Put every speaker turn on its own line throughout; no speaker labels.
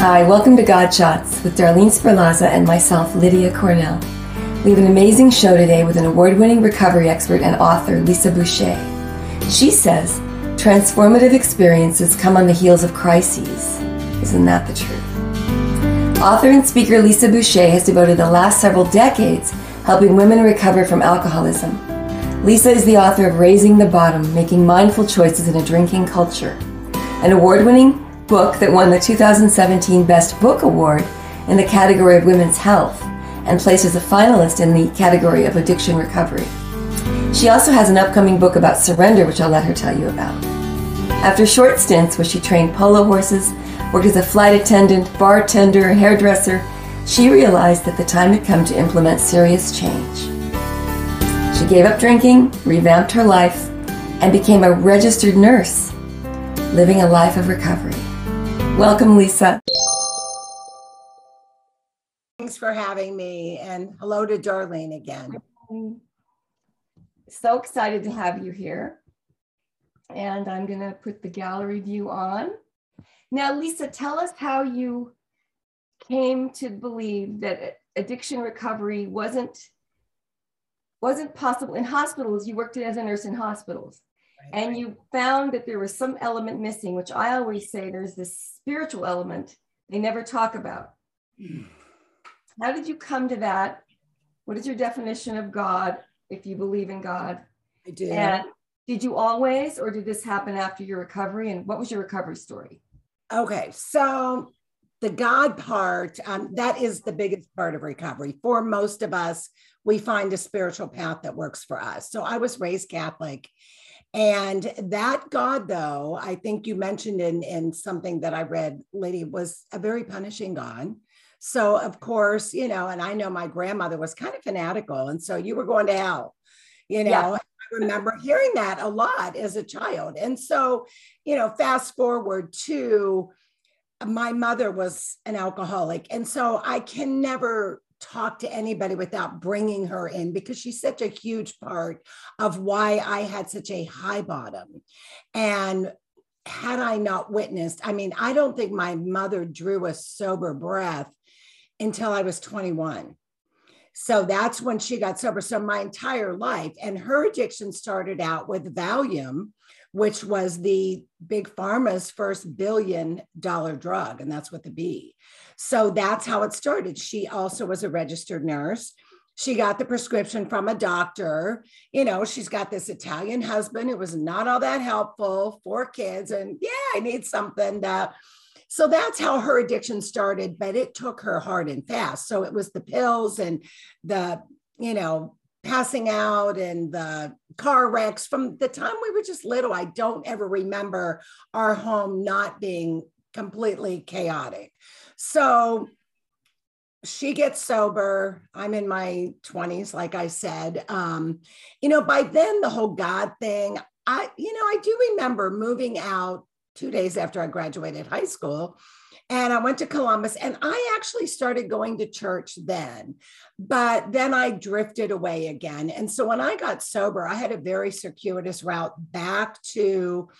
Hi, welcome to God Shots with Darlene Sperlaza and myself, Lydia Cornell. We have an amazing show today with an award winning recovery expert and author, Lisa Boucher. She says transformative experiences come on the heels of crises. Isn't that the truth? Author and speaker Lisa Boucher has devoted the last several decades helping women recover from alcoholism. Lisa is the author of Raising the Bottom Making Mindful Choices in a Drinking Culture, an award winning book that won the 2017 Best Book Award in the category of Women's Health and placed as a finalist in the category of Addiction Recovery. She also has an upcoming book about surrender, which I'll let her tell you about. After short stints where she trained polo horses, worked as a flight attendant, bartender, hairdresser, she realized that the time had come to implement serious change. She gave up drinking, revamped her life, and became a registered nurse, living a life of recovery. Welcome, Lisa.
Thanks for having me, and hello to Darlene again.
So excited to have you here. And I'm going to put the gallery view on. Now, Lisa, tell us how you came to believe that addiction recovery wasn't wasn't possible in hospitals. You worked as a nurse in hospitals, right. and you found that there was some element missing, which I always say there's this spiritual element they never talk about. How did you come to that? What is your definition of God, if you believe in God?
I do.
And did you always, or did this happen after your recovery? And what was your recovery story?
Okay, so the God part, um, that is the biggest part of recovery. For most of us, we find a spiritual path that works for us. So I was raised Catholic. And that God, though, I think you mentioned in, in something that I read, Lydia, was a very punishing God. So, of course, you know, and I know my grandmother was kind of fanatical. And so you were going to hell, you know. Yeah. I remember hearing that a lot as a child. And so, you know, fast forward to uh, my mother was an alcoholic. And so I can never talk to anybody without bringing her in because she's such a huge part of why I had such a high bottom. And had I not witnessed, I mean, I don't think my mother drew a sober breath until I was 21. So that's when she got sober. So my entire life, and her addiction started out with Valium, which was the big pharma's first billion dollar drug, and that's with the B. So that's how it started. She also was a registered nurse. She got the prescription from a doctor. You know, she's got this Italian husband who was not all that helpful, four kids, and yeah, I need something to. So that's how her addiction started, but it took her hard and fast. So it was the pills and the, you know, passing out and the car wrecks from the time we were just little. I don't ever remember our home not being completely chaotic. So she gets sober. I'm in my 20s, like I said. Um, you know, by then the whole God thing, I, you know, I do remember moving out two days after I graduated high school and I went to Columbus and I actually started going to church then, but then I drifted away again. And so when I got sober, I had a very circuitous route back to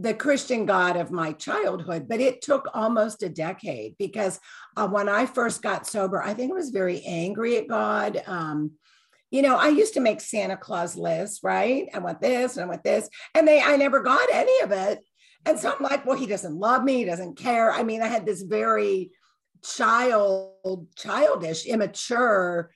the Christian God of my childhood, but it took almost a decade because uh, when I first got sober, I think I was very angry at God. Um, you know, I used to make Santa Claus lists, right? I want this and I want this, and they I never got any of it and so I'm like, well, he doesn't love me. He doesn't care. I mean, I had this very child, childish, immature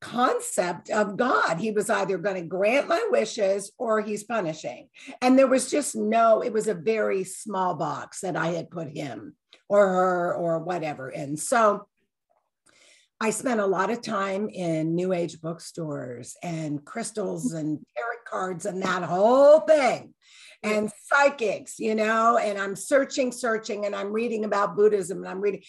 concept of God. He was either going to grant my wishes or he's punishing. And there was just no, it was a very small box that I had put him or her or whatever in. So I spent a lot of time in new age bookstores and crystals and tarot cards and that whole thing and psychics, you know, and I'm searching, searching, and I'm reading about Buddhism and I'm reading.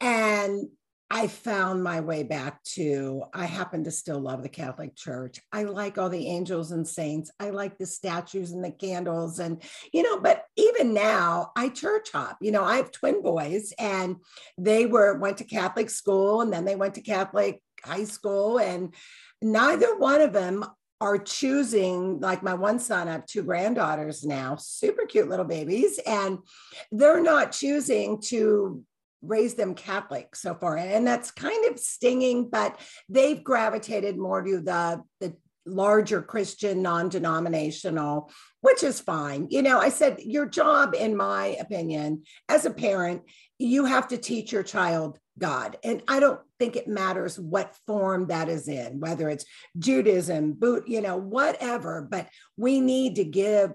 And I found my way back to, I happen to still love the Catholic Church. I like all the angels and saints. I like the statues and the candles. And, you know, but even now I church hop. You know, I have twin boys and they were, went to Catholic school and then they went to Catholic high school. And neither one of them are choosing like my one son i have two granddaughters now super cute little babies and they're not choosing to raised them Catholic so far, and that's kind of stinging. But they've gravitated more to the the larger Christian, non-denominational, which is fine. You know, I said your job, in my opinion, as a parent, you have to teach your child God, and I don't think it matters what form that is in, whether it's Judaism, boot, you know, whatever. But we need to give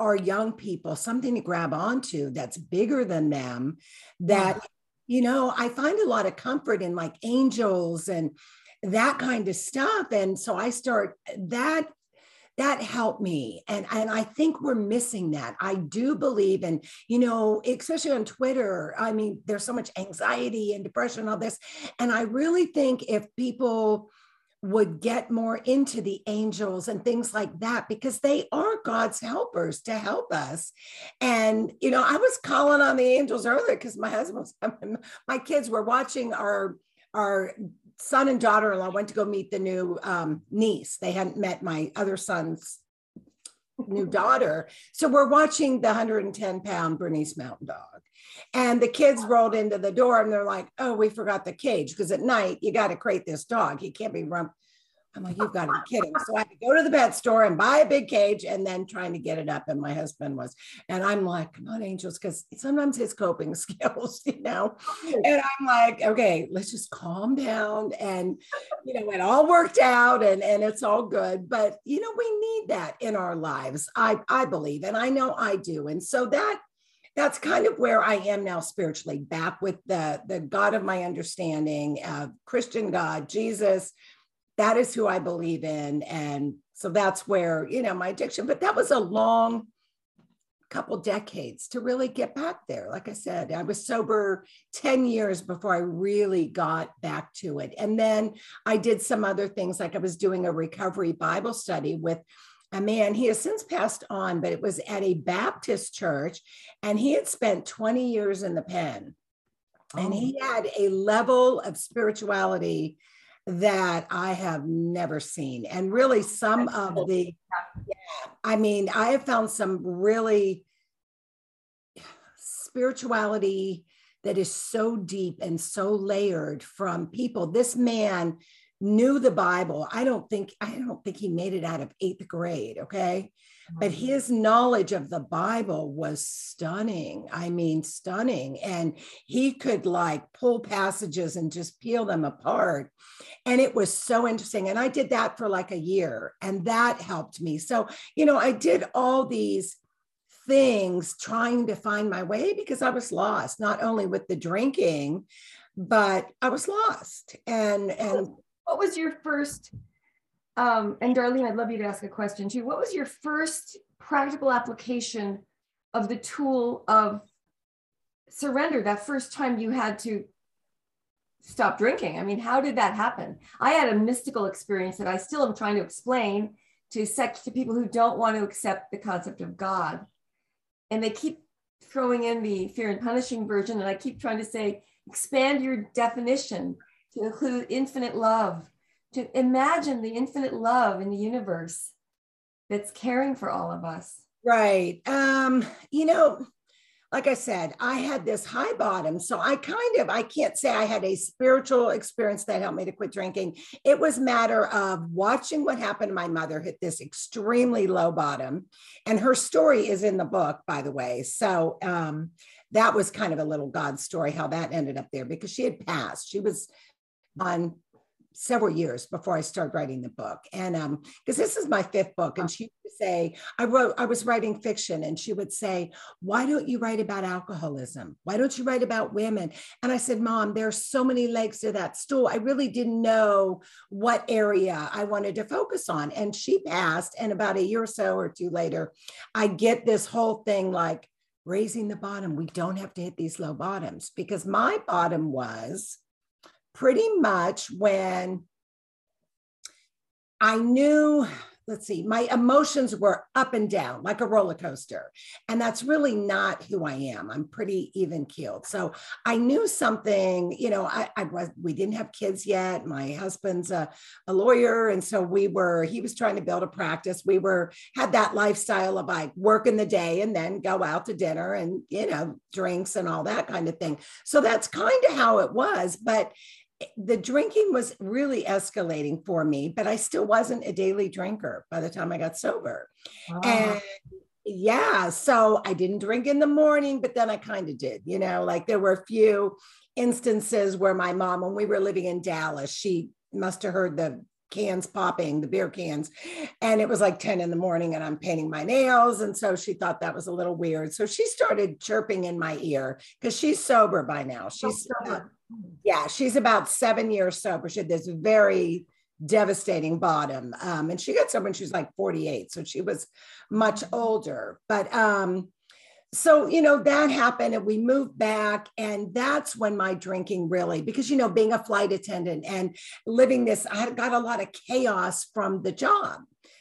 our young people something to grab onto that's bigger than them that you know i find a lot of comfort in like angels and that kind of stuff. And so i start that that helped me. And and i think we're missing that. I do believe and you know especially on twitter i mean there's so much anxiety and depression and all this. And i really think if people would get more into the angels and things like that because they are God's helpers to help us. And, you know, I was calling on the angels earlier because my husband was, my kids were watching our, our son and daughter-in-law went to go meet the new um, niece. They hadn't met my other son's new daughter. So we're watching the 110 pound Bernese Mountain Dog. And the kids rolled into the door and they're like, oh, we forgot the cage. Because at night, you got to crate this dog. He can't be run. I'm like, you've got to be kidding. So I had to go to the pet store and buy a big cage and then trying to get it up. And my husband was, and I'm like, come on, angels, because sometimes his coping skills, you know. And I'm like, okay, let's just calm down. And, you know, it all worked out and, and it's all good. But, you know, we need that in our lives. I, I believe, and I know I do. And so that that's kind of where I am now spiritually, back with the, the God of my understanding, uh, Christian God, Jesus. That is who I believe in. And so that's where, you know, my addiction, but that was a long couple decades to really get back there. Like I said, I was sober 10 years before I really got back to it. And then I did some other things, like I was doing a recovery Bible study with a man, he has since passed on, but it was at a Baptist church, and he had spent 20 years in the pen. Oh. And he oh. had a level of spirituality that I have never seen. And really, some of the, yeah, I mean, I have found some really spirituality that is so deep and so layered from people. This man knew the Bible. I don't think I don't think he made it out of eighth grade. Okay. But his knowledge of the Bible was stunning. I mean, stunning. And he could like pull passages and just peel them apart. And it was so interesting. And I did that for like a year, and that helped me. So, you know, I did all these things trying to find my way because I was lost, not only with the drinking, but I was lost. And, and,
what was your first um, and Darlene, I'd love you to ask a question too. What was your first practical application of the tool of surrender that first time you had to stop drinking? I mean, how did that happen? I had a mystical experience that I still am trying to explain to sect to people who don't want to accept the concept of God. And they keep throwing in the fear and punishing version. And I keep trying to say, expand your definition to include infinite love, to imagine the infinite love in the universe that's caring for all of us.
Right. Um, you know, like I said, I had this high bottom. So I kind of, I can't say I had a spiritual experience that helped me to quit drinking. It was matter of watching what happened to my mother hit this extremely low bottom. And her story is in the book, by the way. So um, that was kind of a little God story, how that ended up there because she had passed. She was on several years before I started writing the book. And um, because this is my fifth book, and she would say, I wrote, I was writing fiction, and she would say, Why don't you write about alcoholism? Why don't you write about women? And I said, Mom, there's so many legs to that stool. I really didn't know what area I wanted to focus on. And she passed, and about a year or so or two later, I get this whole thing like raising the bottom. We don't have to hit these low bottoms because my bottom was pretty much when I knew let's see, my emotions were up and down like a roller coaster. And that's really not who I am. I'm pretty even keeled. So I knew something, you know, I, I was, we didn't have kids yet. My husband's a, a lawyer. And so we were, he was trying to build a practice. We were, had that lifestyle of like work in the day and then go out to dinner and, you know, drinks and all that kind of thing. So that's kind of how it was. But the drinking was really escalating for me, but I still wasn't a daily drinker by the time I got sober. Wow. And yeah, so I didn't drink in the morning, but then I kind of did, you know, like there were a few instances where my mom, when we were living in Dallas, she must have heard the cans popping, the beer cans. And it was like 10 in the morning and I'm painting my nails. And so she thought that was a little weird. So she started chirping in my ear because she's sober by now. She's, uh, yeah, she's about seven years sober. She had this very devastating bottom. Um, and she got sober when she was like 48. So she was much older. But um, so you know that happened and we moved back and that's when my drinking really because you know being a flight attendant and living this i got a lot of chaos from the job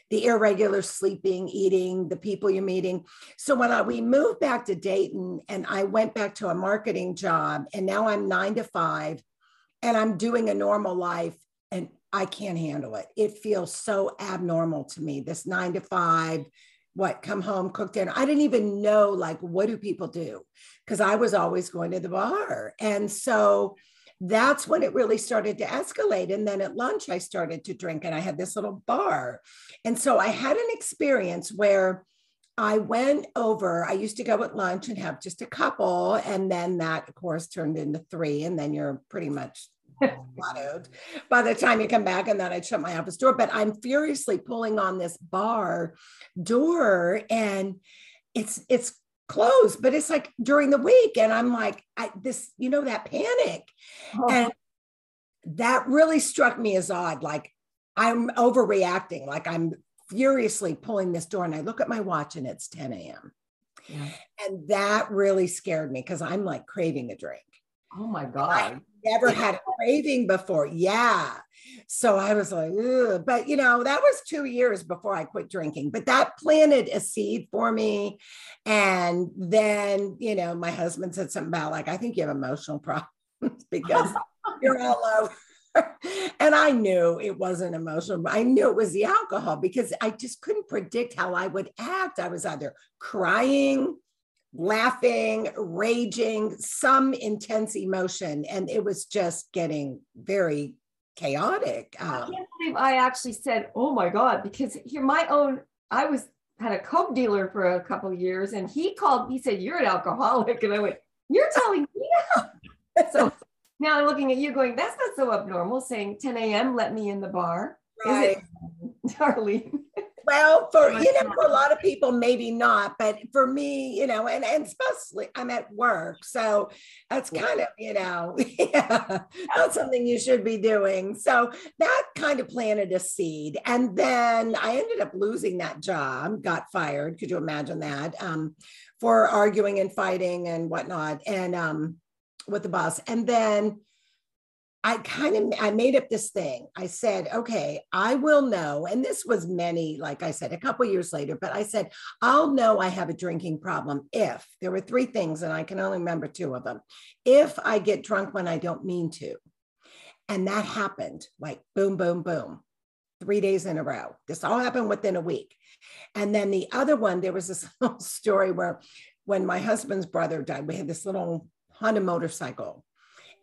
the irregular sleeping eating the people you're meeting. So when I, we moved back to dayton and i went back to a marketing job and now i'm nine to five and i'm doing a normal life and i can't handle it. It feels so abnormal to me this nine to five what come home cook dinner. I didn't even know like what do people do? Because i was always going to the bar. And so that's when it really started to escalate and then at lunch i started to drink and i had this little bar and so i had an experience where I went over, I used to go at lunch and have just a couple. And then that, of course, turned into three. And then you're pretty much by the time you come back and then I'd shut my office door. But I'm furiously pulling on this bar door and it's it's closed, but it's like during the week. And I'm like, I this, you know, that panic. Oh. And that really struck me as odd. Like I'm overreacting, like I'm furiously pulling this door and I look at my watch and it's 10 a.m. Yeah. And that really scared me because I'm like craving a drink.
Oh my God
never had a craving before. Yeah. So I was like, Ugh. but you know, that was two years before I quit drinking, but that planted a seed for me. And then, you know, my husband said something about like, I think you have emotional problems because you're all over. and I knew it wasn't emotional. I knew it was the alcohol because I just couldn't predict how I would act. I was either crying, laughing, raging, some intense emotion. And it was just getting very chaotic.
Um, I can't believe I actually said, oh my God, because here my own, I was had a coke dealer for a couple years and he called, he said, You're an alcoholic. And I went, You're telling me now. so now I'm looking at you going, That's not so abnormal, saying 10 a.m., let me in the bar. Right. Darlene?
Well for you know for a lot of people maybe not but for me you know and, and especially i'm at work so that's kind of you know yeah not something you should be doing. So that kind of planted a seed and then i ended up losing that job got fired could you imagine that um, for arguing and fighting and whatnot and um, with the boss. And then I kind of I made up this thing. I said, okay, I will know. And this was many, like I said, a couple years later, but I said, I'll know I have a drinking problem if there were three things, and I can only remember two of them. If I get drunk when I don't mean to. And that happened like boom, boom, boom, three days in a row. This all happened within a week. And then the other one, there was this little story where when my husband's brother died, we had this little Honda motorcycle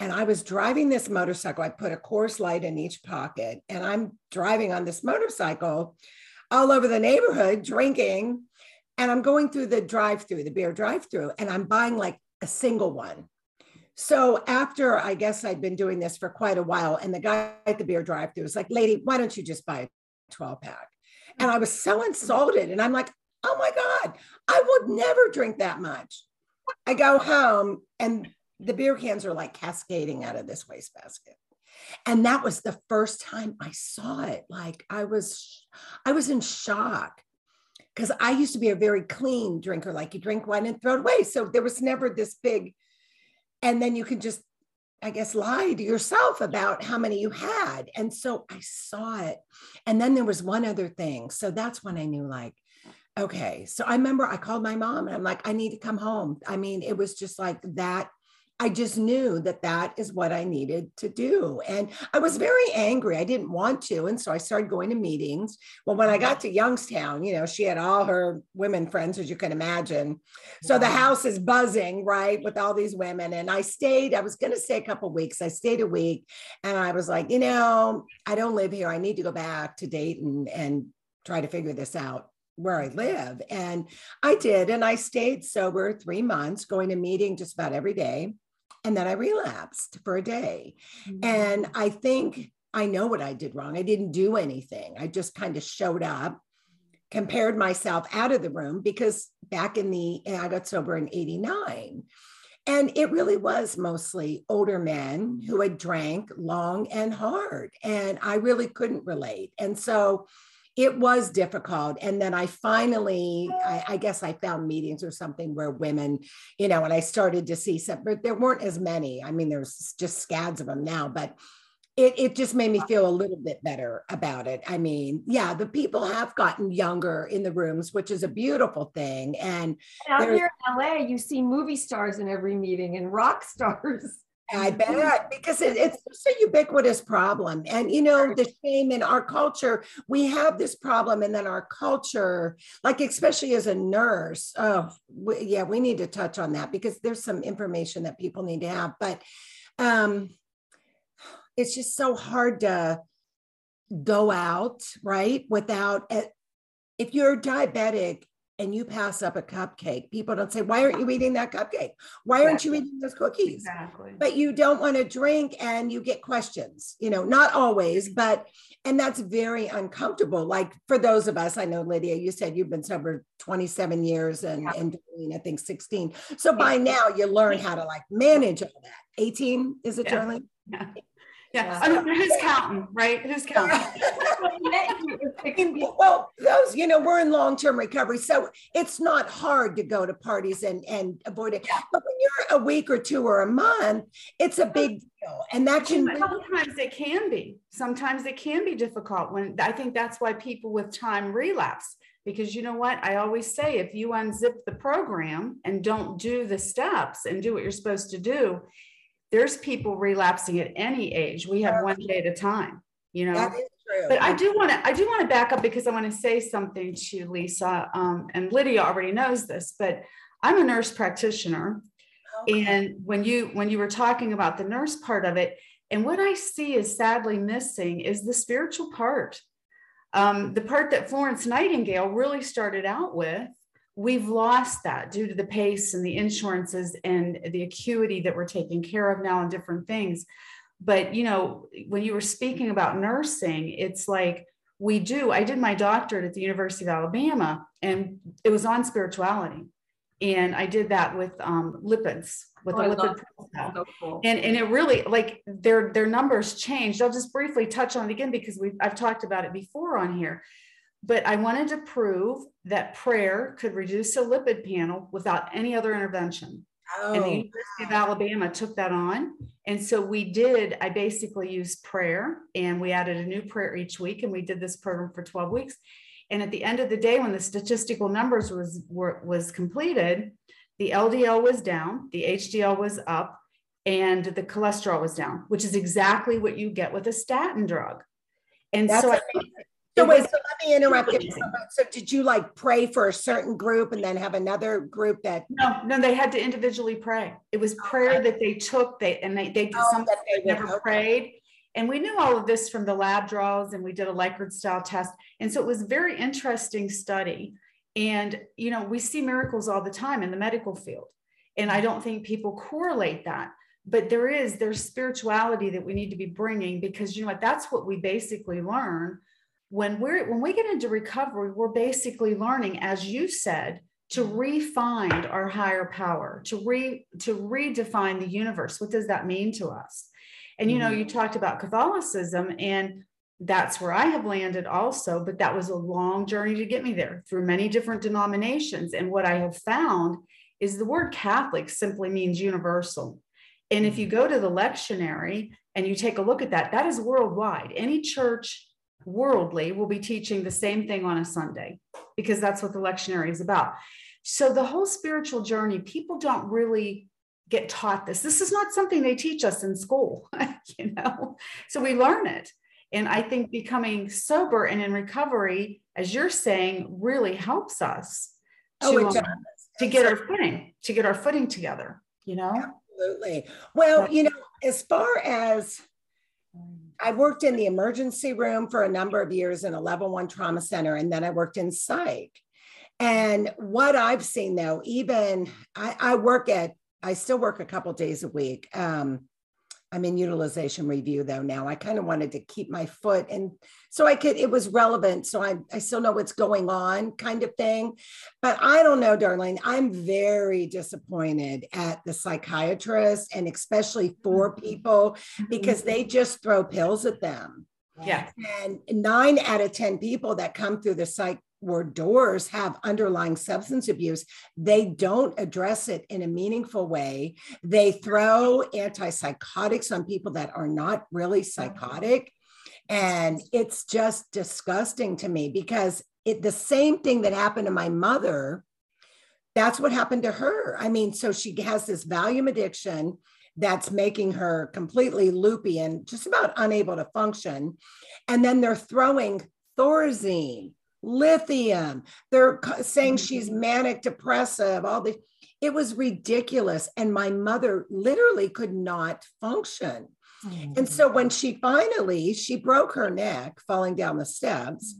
and I was driving this motorcycle. I put a Coors Light in each pocket, and I'm driving on this motorcycle all over the neighborhood drinking. And I'm going through the drive through, the beer drive through, and I'm buying like a single one. So after I guess I'd been doing this for quite a while, and the guy at the beer drive through was like, Lady, why don't you just buy a 12 pack? And I was so insulted. And I'm like, oh my God, I would never drink that much. I go home and the beer cans are like cascading out of this wastebasket and that was the first time i saw it like i was i was in shock because i used to be a very clean drinker like you drink wine and throw it away so there was never this big and then you can just I guess, lie to yourself about how many you had. And so I saw it. And then there was one other thing. So that's when I knew, like, okay. So I remember I called my mom and I'm like, I need to come home. I mean, it was just like that I just knew that that is what I needed to do. And I was very angry. I didn't want to. And so I started going to meetings. Well, when I mm-hmm. got to Youngstown, you know, she had all her women friends, as you can imagine. So the house is buzzing, right, with all these women. And I stayed, I was going to stay a couple weeks. I stayed a week and I was like, you know, I don't live here. I need to go back to Dayton and try to figure this out where I mm-hmm. live. And I did. And I stayed sober three months, going to meeting just about every day. And then I relapsed for a day. Mm-hmm. And I think I know what I did wrong. I didn't do anything. I just kind of showed up, compared myself out of the room because back in the, I got sober in 89. And it really was mostly older men who had drank long and hard. And I really couldn't relate. And so it was difficult. And then I finally, I, I, guess I found meetings or something where women, you know, and I started to see some, but there weren't as many. I mean, there's just scads of them now, but it, it just made me feel a little bit better about it. I mean, yeah, the people have gotten younger in the rooms, which is a beautiful thing. And,
and out here in LA, you see movie stars in every meeting and rock stars.
I bet because it, it's just a ubiquitous problem. And, you know, the shame in our culture, we have this problem. And then our culture, like, especially as a nurse, oh, we, yeah, we need to touch on that because there's some information that people need to have. But um, it's just so hard to go out, right? Without, eh, if you're diabetic and you pass up a cupcake, people don't say, Why aren't you eating that cupcake? Why aren't you eating those cookies?
Exactly.
But you don't want to drink and you get questions, you know, not always, but, and that's very uncomfortable. Like for those of us, I know, Lydia, you said you've been sober 27 years and, yeah. and I think 16. So by now you learn how to like manage all that. 18, is it, yeah. Darlene?
Yeah. Yeah. I mean, who's counting, right? Who's counting?
well, those, you know, we're in long-term recovery. So it's not hard to go to parties and, and avoid it. Yeah. But when you're a week or two or a month, it's a big deal. And that can
sometimes it can be. Sometimes it can be difficult when I think that's why people with time relapse. Because you know what? I always say if you unzip the program and don't do the steps and do what you're supposed to do, there's people relapsing at any age. We have one day at a time, you know. But I do want to I do want to back up because I want to say something to Lisa. Um, and Lydia already knows this, but I'm a nurse practitioner. Okay. And when you when you were talking about the nurse part of it, and what I see is sadly missing is the spiritual part. Um, the part that Florence Nightingale really started out with we've lost that due to the pace and the insurances and the acuity that we're taking care of now and different things. But you know when you were speaking about nursing it's like we do i did my doctorate at the university of alabama and it was on spirituality. And i did that with um, lipids with oh, a lipid so cool. and and it really like their their numbers changed. I'll just briefly touch on it again because we've i've talked about it before on here but I wanted to prove that prayer could reduce a lipid panel without any other intervention. Oh. And the oh. University of Alabama took that on. And so we did, I basically used prayer and we added a new prayer each week. And we did this program for 12 weeks. And at the end of the day, when the statistical numbers was, were, was completed, the LDL was down, the HDL was up, and the cholesterol was down, which is exactly what you get with a statin drug. And That's so I think
so wait, so let me interrupt you. So did you like pray for a certain group and then have another group that?
No, no, they had to individually pray. It was prayer that they took. They and they they oh, some they never okay. prayed. And we knew all of this from the lab draws, and we did a Likert style test. And so it was a very interesting study. And you know, we see miracles all the time in the medical field, and I don't think people correlate that. But there is there's spirituality that we need to be bringing because you know what? That's what we basically learn when we're when we get into recovery we're basically learning as you said to refine our higher power to re to redefine the universe. What does that mean to us? And you know mm-hmm. you talked about catholicism and that's where i have landed also but that was a long journey to get me there through many different denominations. And what i have found is the word catholic simply means universal. And if you go to the lectionary and you take a look at that, that is worldwide. Any church worldly will be teaching the same thing on a Sunday because that's what the lectionary is about. So the whole spiritual journey, people don't really get taught this. This is not something they teach us in school, you know. So we learn it. And I think becoming sober and in recovery, as you're saying, really helps us oh, to, um, to get our footing, to get our footing together, you know?
Absolutely. Well, you know, as far as I worked in the emergency room for a number of years in a level one trauma center, and then I worked in psych. And what I've seen though, even I, I work at, I still work a couple days a week. Um, I'm in utilization review though now. I kind of wanted to keep my foot and so I could, it was relevant. So I, I still know what's going on kind of thing. But I don't know, Darlene. I'm very disappointed at the psychiatrists and especially for mm-hmm. people mm-hmm. because they just throw pills at them.
Yeah.
And nine out of 10 people that come through the psych ward doors have underlying substance abuse, they don't address it in a meaningful way. They throw antipsychotics on people that are not really psychotic. And it's just disgusting to me because it the same thing that happened to my mother, that's what happened to her. I mean, so she has this Valium addiction that's making her completely loopy and just about unable to function. And then they're throwing Thorazine lithium. They're saying she's mm-hmm. manic depressive, all the it was ridiculous. And my mother literally could not function. Mm-hmm. And so when she finally, she broke her neck falling down the steps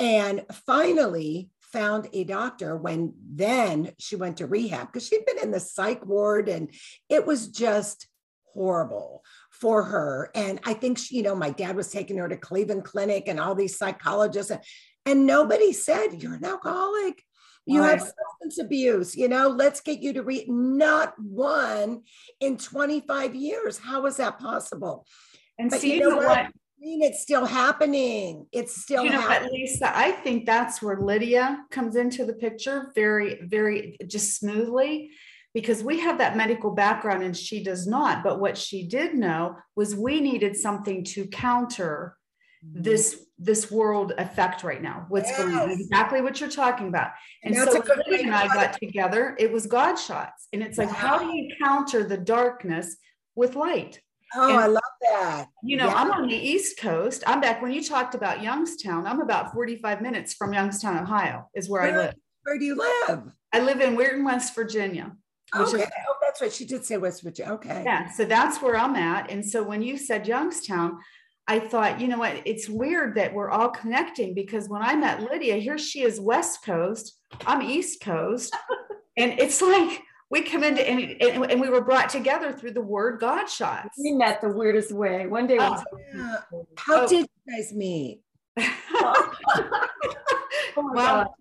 and finally found a doctor when then she went to rehab because she'd been in the psych ward and it was just horrible for her. And I think, she, you know, my dad was taking her to Cleveland Clinic and all these psychologists. And and nobody said you're an alcoholic. You right. have substance abuse, you know, let's get you to read not one in 25 years. How is that possible?
And but see, you know, what? what? I
mean, it's still happening. It's still
you know
happening.
What, Lisa, I think that's where Lydia comes into the picture very, very just smoothly because we have that medical background and she does not. But what she did know was we needed something to counter mm-hmm. this this world effect right now what's yes. going on exactly what you're talking about and, and so Lydia and i got together it was god shots and it's like wow. how do you counter the darkness with light
Oh, and, I love that.
You know, yeah. I'm on the East Coast. I'm back when you talked about Youngstown. I'm about 45 minutes from Youngstown, Ohio, is where, where I live.
Where do you live?
I live in Weirton, West Virginia.
okay. Is, oh, that's right. She did say West Virginia. Okay.
Yeah. So that's where I'm at. And so when you said Youngstown, I thought, you know what, it's weird that we're all connecting because when I met Lydia, here she is West Coast, I'm East Coast. and it's like we come into and, and, and, we were brought together through the word God shots.
We met the weirdest way. One day, oh,
yeah. how oh. did you guys meet? oh,
well,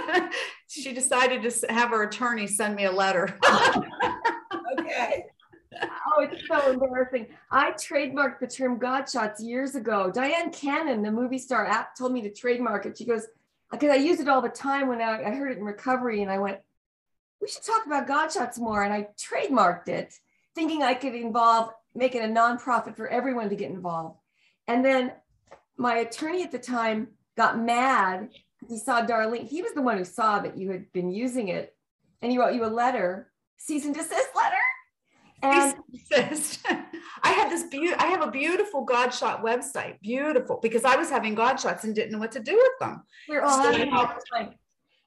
she decided to have her attorney send me a letter.
okay
oh, it's so embarrassing. I trademarked the term God shots years ago. Dyan Cannon, the movie star, told me to trademark it. She goes, because I use it all the time when I, I heard it in recovery, and I went, we should talk about God shots more. And I trademarked it, thinking I could involve making a nonprofit for everyone to get involved. And then my attorney at the time got mad he saw Darlene. He was the one who saw that you had been using it, and he wrote you a letter, cease and desist letter.
And I had this beautiful, I have a beautiful God shot website, beautiful, because I was having God shots and didn't know what to do with them.
We're all having all the time.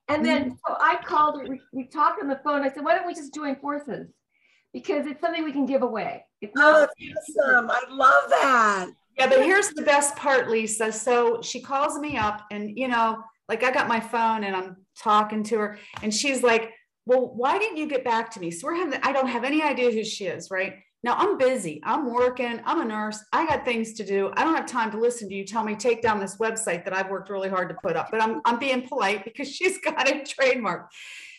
And then mm-hmm. so I called we, we, talked on the phone. I said, why don't we just join forces? Because it's something we can give away.
It's oh, awesome. I love that.
Yeah, but here's the best part, Lisa. So she calls me up and, you know, like I got my phone and I'm talking to her and she's like, well, why didn't you get back to me? So we're having, I don't have any idea who she is, right? Now I'm busy. I'm working. I'm a nurse. I got things to do. I don't have time to listen to you tell me take down this website that I've worked really hard to put up. But I'm I'm being polite because she's got a trademark.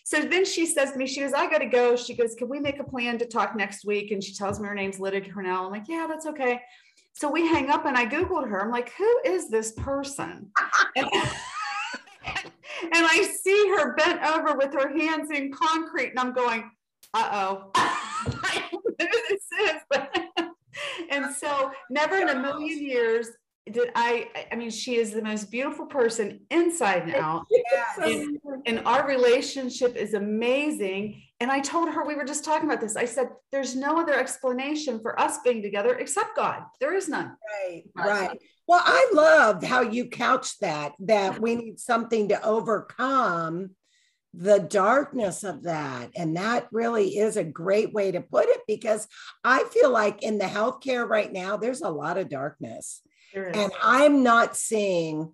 So then she says to me, she goes, I got to go. She goes, Can we make a plan to talk next week? And she tells me her name's Lydia Cornell. I'm like, Yeah, that's okay. So we hang up and I Googled her. I'm like, Who is this person? And, and I see her bent over with her hands in concrete, and I'm going, uh oh. this so never in a million years did I, I mean, she is the most beautiful person inside and out. And, and our relationship is amazing. And I told her, we were just talking about this. I said, there's no other explanation for us being together except God. There is none.
Right, right. Well, I loved how you couched that, that we need something to overcome the darkness of that. And that really is a great way to put it because I feel like in the healthcare right now, there's a lot of darkness. And I'm not seeing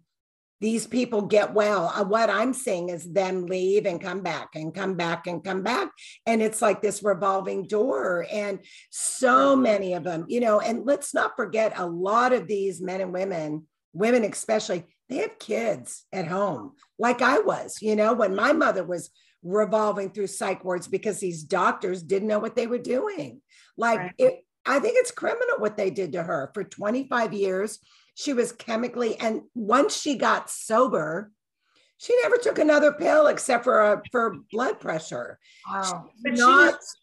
these people get well. Uh, what I'm seeing is them leave and come back and come back and come back. And it's like this revolving door. And so many of them, you know, and let's not forget a lot of these men and women, women especially, they have kids at home, like I was, you know, when my mother was revolving through psych wards because these doctors didn't know what they were doing. Like right. it, I think it's criminal what they did to her for 25 years. She was chemically, and once she got sober, she never took another pill except for a, for blood pressure. Wow. But not she was,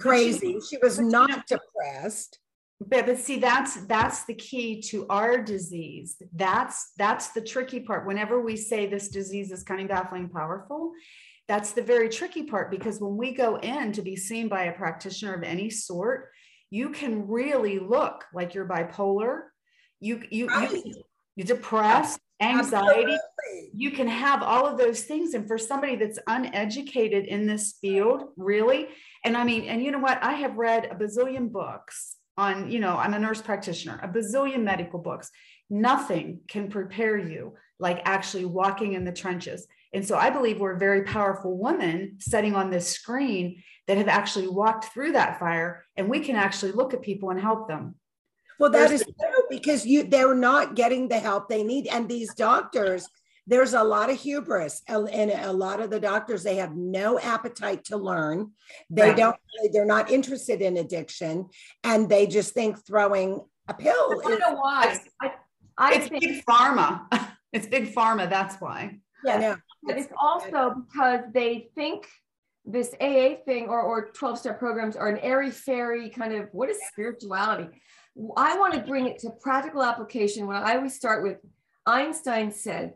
crazy. She, she, was not you depressed.
But, but see, that's that's the key to our disease. That's that's the tricky part. Whenever we say this disease is cunning, baffling, powerful, that's the very tricky part because when we go in to be seen by a practitioner of any sort, you can really look like you're bipolar. You you right. you you're depressed, anxiety. Absolutely. You can have all of those things. And for somebody that's uneducated in this field, really, and I mean, and you know what? I have read a bazillion books on, you know, I'm a nurse practitioner, a bazillion medical books. Nothing can prepare you like actually walking in the trenches. And so I believe we're very powerful women sitting on this screen that have actually walked through that fire and we can actually look at people and help them
well that there's, is because you they're not getting the help they need and these doctors there's a lot of hubris uh, and a lot of the doctors they have no appetite to learn they right. don't they're not interested in addiction and they just think throwing a pill
i don't know why I, I
it's think, big pharma it's big pharma that's why
yeah, yeah. but it's also because they think this AA thing or, or 12 step programs are an airy fairy kind of what is spirituality? I want to bring it to practical application when I always start with Einstein said,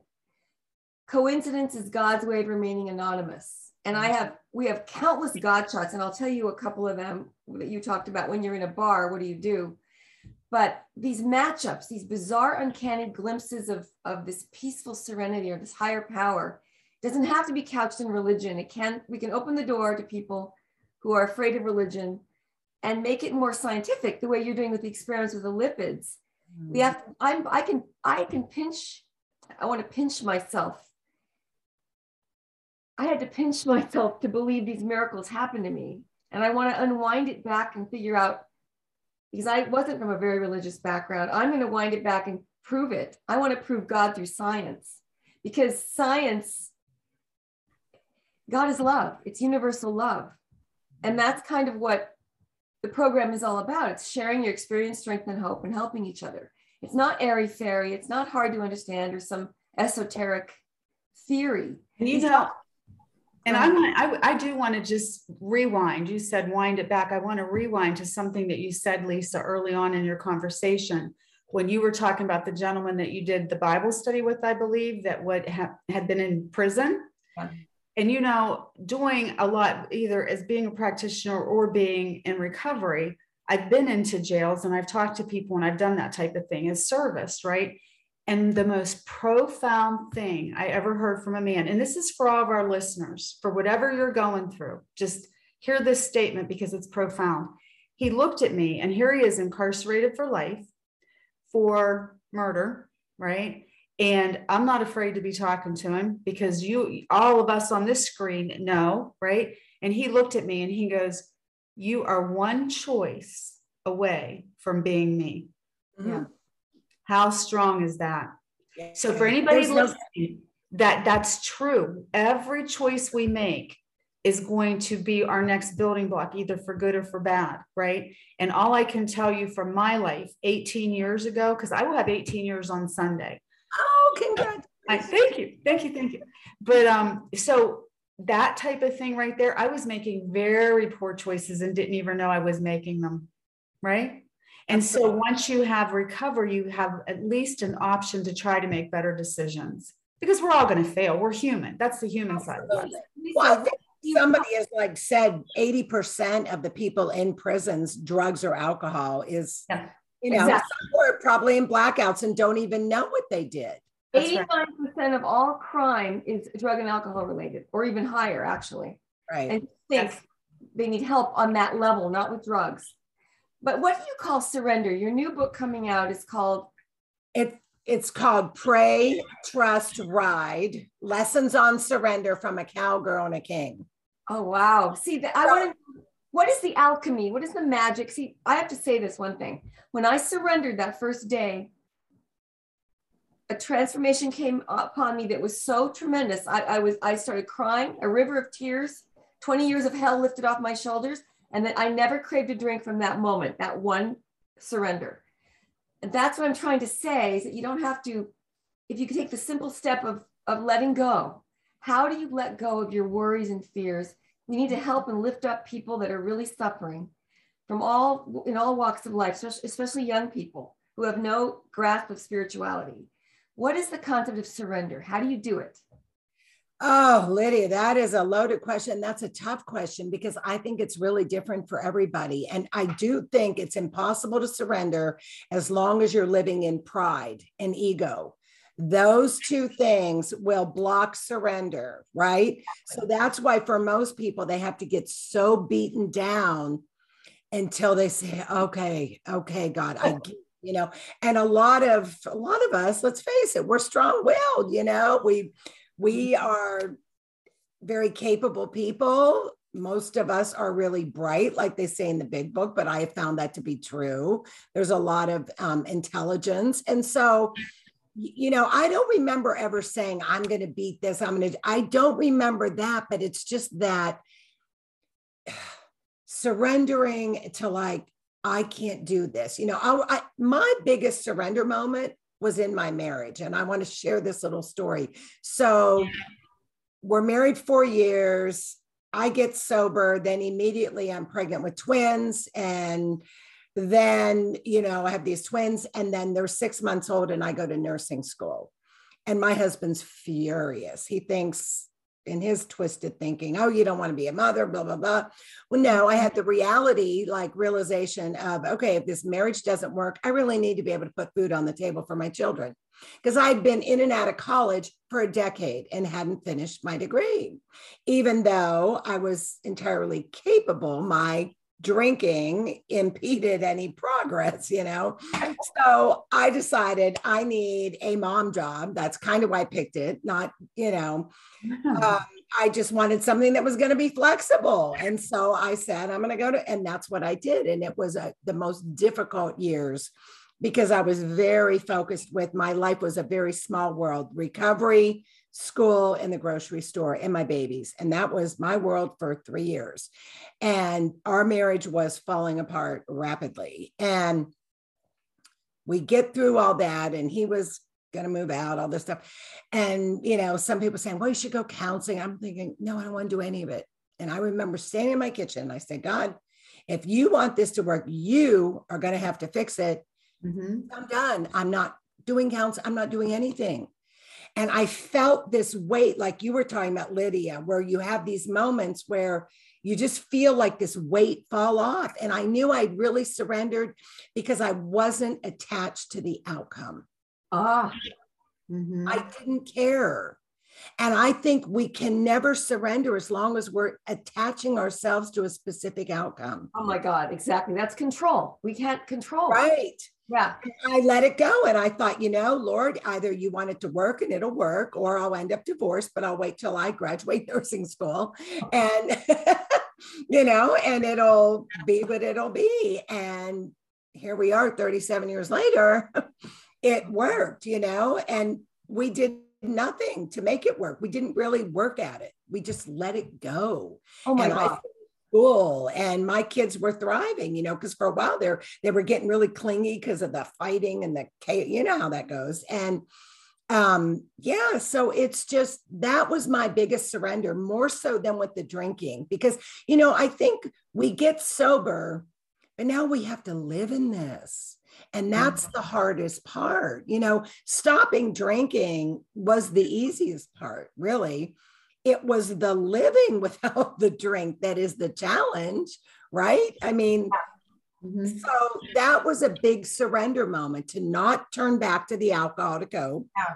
coincidence is God's way of remaining anonymous. And I have, we have countless God shots, and I'll tell you a couple of them that you talked about when you're in a bar, what do you do? But these matchups, these bizarre, uncanny glimpses of, of this peaceful serenity or this higher power doesn't have to be couched in religion. It can we can open the door to people who are afraid of religion and make it more scientific the way you're doing with the experiments with the lipids. Mm. We have I'm I can I can pinch I want to pinch myself. I had to pinch myself to believe these miracles happened to me. And I want to unwind it back and figure out because I wasn't from a very religious background. I'm going to wind it back and prove it. I want to prove God through science because science God is love, it's universal love. And that's kind of what the program is all about. It's sharing your experience, strength, and hope and helping each other. It's not airy fairy, it's not hard to understand or some esoteric theory.
And you know, and I want I, I do want to just rewind. You said wind it back. I want to rewind to something that you said, Lisa, early on in your conversation when you were talking about the gentleman that you did the Bible study with, I believe, that would have had been in prison. Yeah and you know doing a lot either as being a practitioner or being in recovery i've been into jails and i've talked to people and i've done that type of thing as service right? And the most profound thing i ever heard from a man and this is for all of our listeners for whatever you're going through just hear this statement because it's profound. He looked at me and here he is incarcerated for life for murder right and i'm not afraid to be talking to him because you all of us on this screen know right and he looked at me and he goes you are one choice away from being me mm-hmm. yeah how strong is that yeah. so for anybody There's listening no- that that's true every choice we make is going to be our next building block, either for good or for bad, right? And all I can tell you from my life 18 years ago, because I will have 18 years on Sunday.
Oh, congratulations.
I, thank you. Thank you. Thank you. But um, so that type of thing right there, I was making very poor choices and didn't even know I was making them. Right. And so once you have recovery, you have at least an option to try to make better decisions because we're all going to fail. We're human. That's the human side of us.
Well, I think somebody has like said 80% of the people in prisons, drugs or alcohol is,
Yeah,
you know,
exactly.
some were probably in blackouts and don't even know what they did.
That's right.
Eighty-nine percent of all crime is drug and alcohol related, or even higher, actually.
Right.
And think
Yes.
they need help on that level, not with drugs. But what do you call surrender? Your new book coming out is called
It, it's called Pray, Trust, Ride Lessons on Surrender from a Cowgirl and a King.
Oh wow. See, the, I want to what is the alchemy? What is the magic? See, I have to say this one thing. When I surrendered that first day, a transformation came upon me that was so tremendous. I, I was I started crying, a river of tears, 20 years of hell lifted off my shoulders, and then I never craved a drink from that moment, that one surrender. And that's what I'm trying to say is that you don't have to, if you could take the simple step of, of letting go, how do you let go of your worries and fears? We need to help and lift up people that are really suffering from all in all walks of life, especially, young people who have no grasp of spirituality. What is the concept of surrender? How do you do it?
Oh, Lydia, that is a loaded question. That's a tough question because I think it's really different for everybody. And I do think it's impossible to surrender as long as you're living in pride and ego. Those two things will block surrender, right? So that's why for most people, they have to get so beaten down until they say, okay, okay, God, I get you know? And a lot of a lot of us let's face it we're strong-willed you know? We we are very capable people. Most of us are really bright like they say in the big book but i have found that to be true. There's a lot of um, intelligence. And so you know i don't remember ever saying i'm going to beat this i'm going to i don't remember that but it's just that surrendering to like i can't do this you know I, I my biggest surrender moment was in my marriage and i want to share this little story. So we're married four years i get sober then immediately i'm pregnant with twins and then you know i have these twins and then they're six months old and i go to nursing school and my husband's furious he thinks in his twisted thinking, oh, you don't want to be a mother, blah, blah, blah. Well, no, I had the reality, like realization of, okay, if this marriage doesn't work, I really need to be able to put food on the table for my children. Because I'd been in and out of college for a decade and hadn't finished my degree. Even though I was entirely capable, my drinking impeded any progress, you know. So I decided I need a mom job. That's kind of why I picked it, not, you know, um, I just wanted something that was going to be flexible. And so I said, I'm going to go to, and that's what I did. And it was a, the most difficult years because I was very focused with my life was a very small world recovery, school, and the grocery store, and my babies. And that was my world for three years. And our marriage was falling apart rapidly. And we get through all that, and he was going to move out, all this stuff. And, you know, some people saying, well, you should go counseling. I'm thinking, no, I don't want to do any of it. And I remember standing in my kitchen. and I said, God, if you want this to work, you are going to have to fix it.
Mhm.
I'm done. I'm not doing counseling. I'm not doing anything. And I felt this weight, like you were talking about, Lydia, where you have these moments where you just feel like this weight fall off. And I knew I'd really surrendered because I wasn't attached to the outcome.
Ah,
Mhm.
I didn't care. And I think we can never surrender as long as we're attaching ourselves to a specific outcome.
oh my God, exactly. That's control. We can't control.
Right.
Yeah.
I let it go. And I thought, you know, Lord, either you want it to work and it'll work, or I'll end up divorced, but I'll wait till I graduate nursing school. And, you know, and it'll be what it'll be. And here we are 37 years later. It worked, you know, and we did nothing to make it work. We didn't really work at it. We just let it go
Oh my
and I
God.
school and my kids were thriving you know because for a while there they were getting really clingy because of the fighting and the chaos you know how that goes and um yeah so it's just that was my biggest surrender more so than with the drinking because you know i think we get sober but now we have to live in this. And that's the hardest part. You know, stopping drinking was the easiest part, really. It was the living without the drink that is the challenge, right? I mean,
Mhm.
so that was a big surrender moment to not turn back to the alcohol to
Yeah.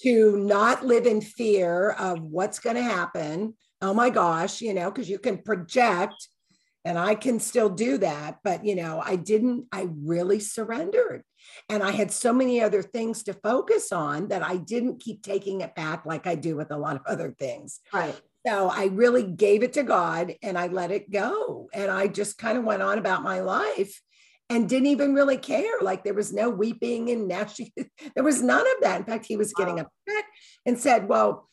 to not live in fear of what's going to happen. Oh my gosh, you know, because you can project and I can still do that. But, you know, I didn't, I really surrendered. And I had so many other things to focus on that I didn't keep taking it back like I do with a lot of other things.
Right.
So I really gave it to God and I let it go. And I just kind of went on about my life and didn't even really care. Like there was no weeping and gnashing. there was none of that. In fact, he was getting upset and said, well,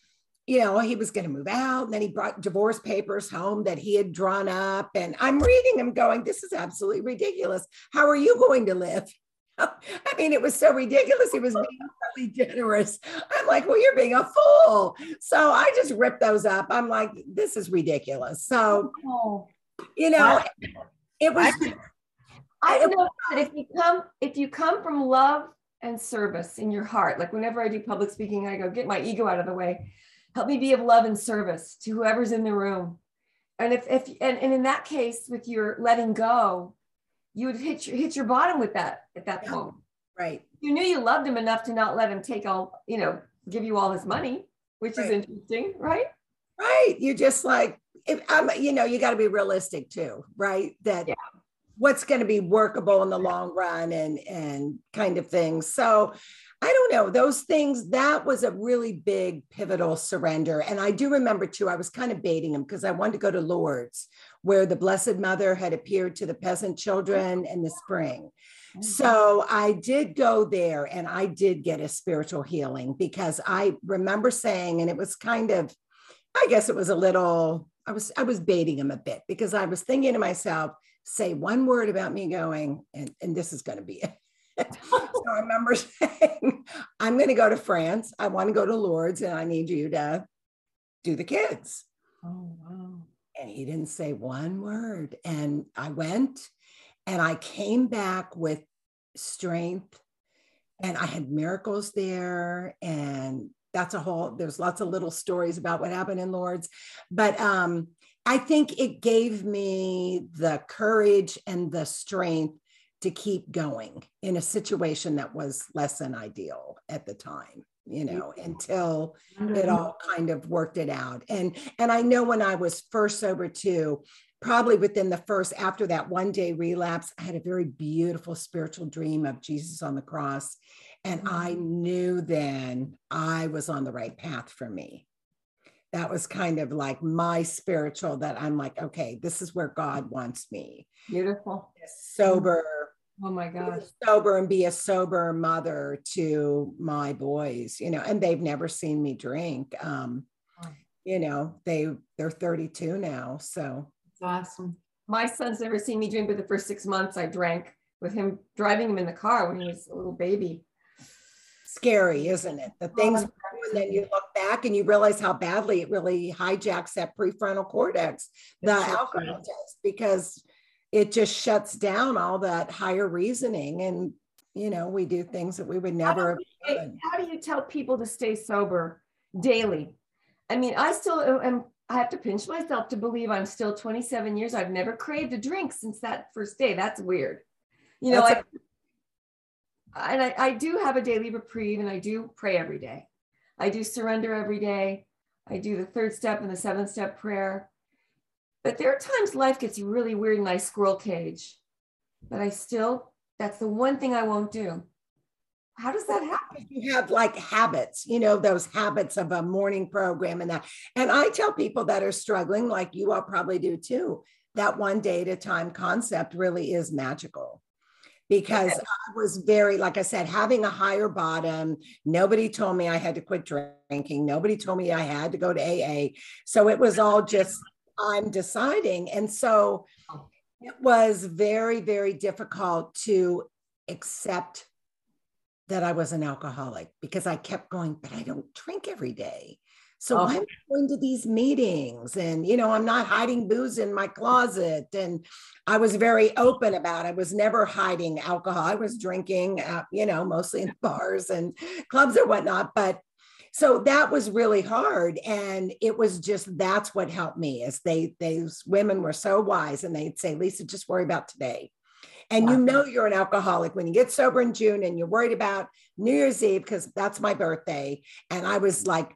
you know, he was going to move out. And then he brought divorce papers home that he had drawn up. And I'm reading him going, this is absolutely ridiculous. How are you going to live? I mean, it was so ridiculous. He was being really generous. I'm like, well, you're being a fool. So I just ripped those up. I'm like, this is ridiculous. So,
Oh.
you know, it was,
I
It-
know that if you come if you come from love and service in your heart, like whenever I do public speaking, I go get my ego out of the way. Help me be of love and service to whoever's in the room. And if if and, and in that case, with your letting go, you would hit your hit your bottom with that at that
Yeah.
point.
right.
You knew you loved him enough to not let him take all, you know, give you all his money, which is interesting, right?
Right. You're just like, if I'm, you know, you got to be realistic too, right? That
Yeah.
what's going to be workable in the long run and, and kind of things. So I don't know those things. That was a really big pivotal surrender. And I do remember too, I was kind of baiting him because I wanted to go to Lourdes where the Blessed Mother had appeared to the peasant children in the spring. So mm-hmm. I did go there and I did get a spiritual healing because I remember saying, and it was kind of, I guess it was a little, I was, I was baiting him a bit because I was thinking to myself, say one word about me going, and, and this is going to be it. so I remember saying, I'm going to go to France. I want to go to Lourdes and I need you to do the kids.
Oh wow.
And he didn't say one word. And I went and I came back with strength and I had miracles there. And that's a whole, there's lots of little stories about what happened in Lourdes. But um, I think it gave me the courage and the strength to keep going in a situation that was less than ideal at the time you mm-hmm. know until it mm-hmm. all kind of worked it out. And and i know when i was first sober too probably within the first after that one day relapse i had a very beautiful spiritual dream of jesus on the cross. And i mm-hmm. knew then i was on the right path for me. That was kind of like my spiritual that i'm like okay this is where god wants me.
Beautiful.
sober
Oh my gosh.
sober and be a sober mother to my boys you know and they've never seen me drink um you know they they're 32 now so
It's awesome.
My son's never seen me drink, but the first six months I drank with him driving him in the car when he was a little baby.
scary isn't it the things and then you look back and you realize how badly it really hijacks that prefrontal cortex the alcohol test because it just shuts down all that higher reasoning and you know we do things that we would never have
Hey,
done.
How do you tell people to stay sober daily? I mean, I still am. I have to pinch myself to believe I'm still 27 years. I've never craved a drink since that first day. That's weird. You know, I, and I, I do have a daily reprieve and I do pray every day. I do surrender every day. I do the third step and the seventh step prayer. But there are times life gets really weird in my squirrel cage. But I still, that's the one thing I won't do. How does that happen?
you have like habits, you know, those habits of a morning program and that. And I tell people that are struggling, like you all probably do too, that one day at a time concept really is magical. Because I was very, like I said, having a higher bottom. Nobody told me I had to quit drinking. Nobody told me I had to go to AA. So it was all just, I'm deciding. And so it was very, very difficult to accept that I was an alcoholic because I kept going, but I don't drink every day. So
Oh.
I'm going to these meetings and, you know, I'm not hiding booze in my closet. And I was very open about it. I was never hiding alcohol. I was drinking, uh, you know, mostly in bars and clubs or whatnot. But so that was really hard. And it was just, that's what helped me is they, those women were so wise and they'd say, Lisa, just worry about today. And you know you're an alcoholic when you get sober in June and you're worried about New Year's Eve because that's my birthday. And I was like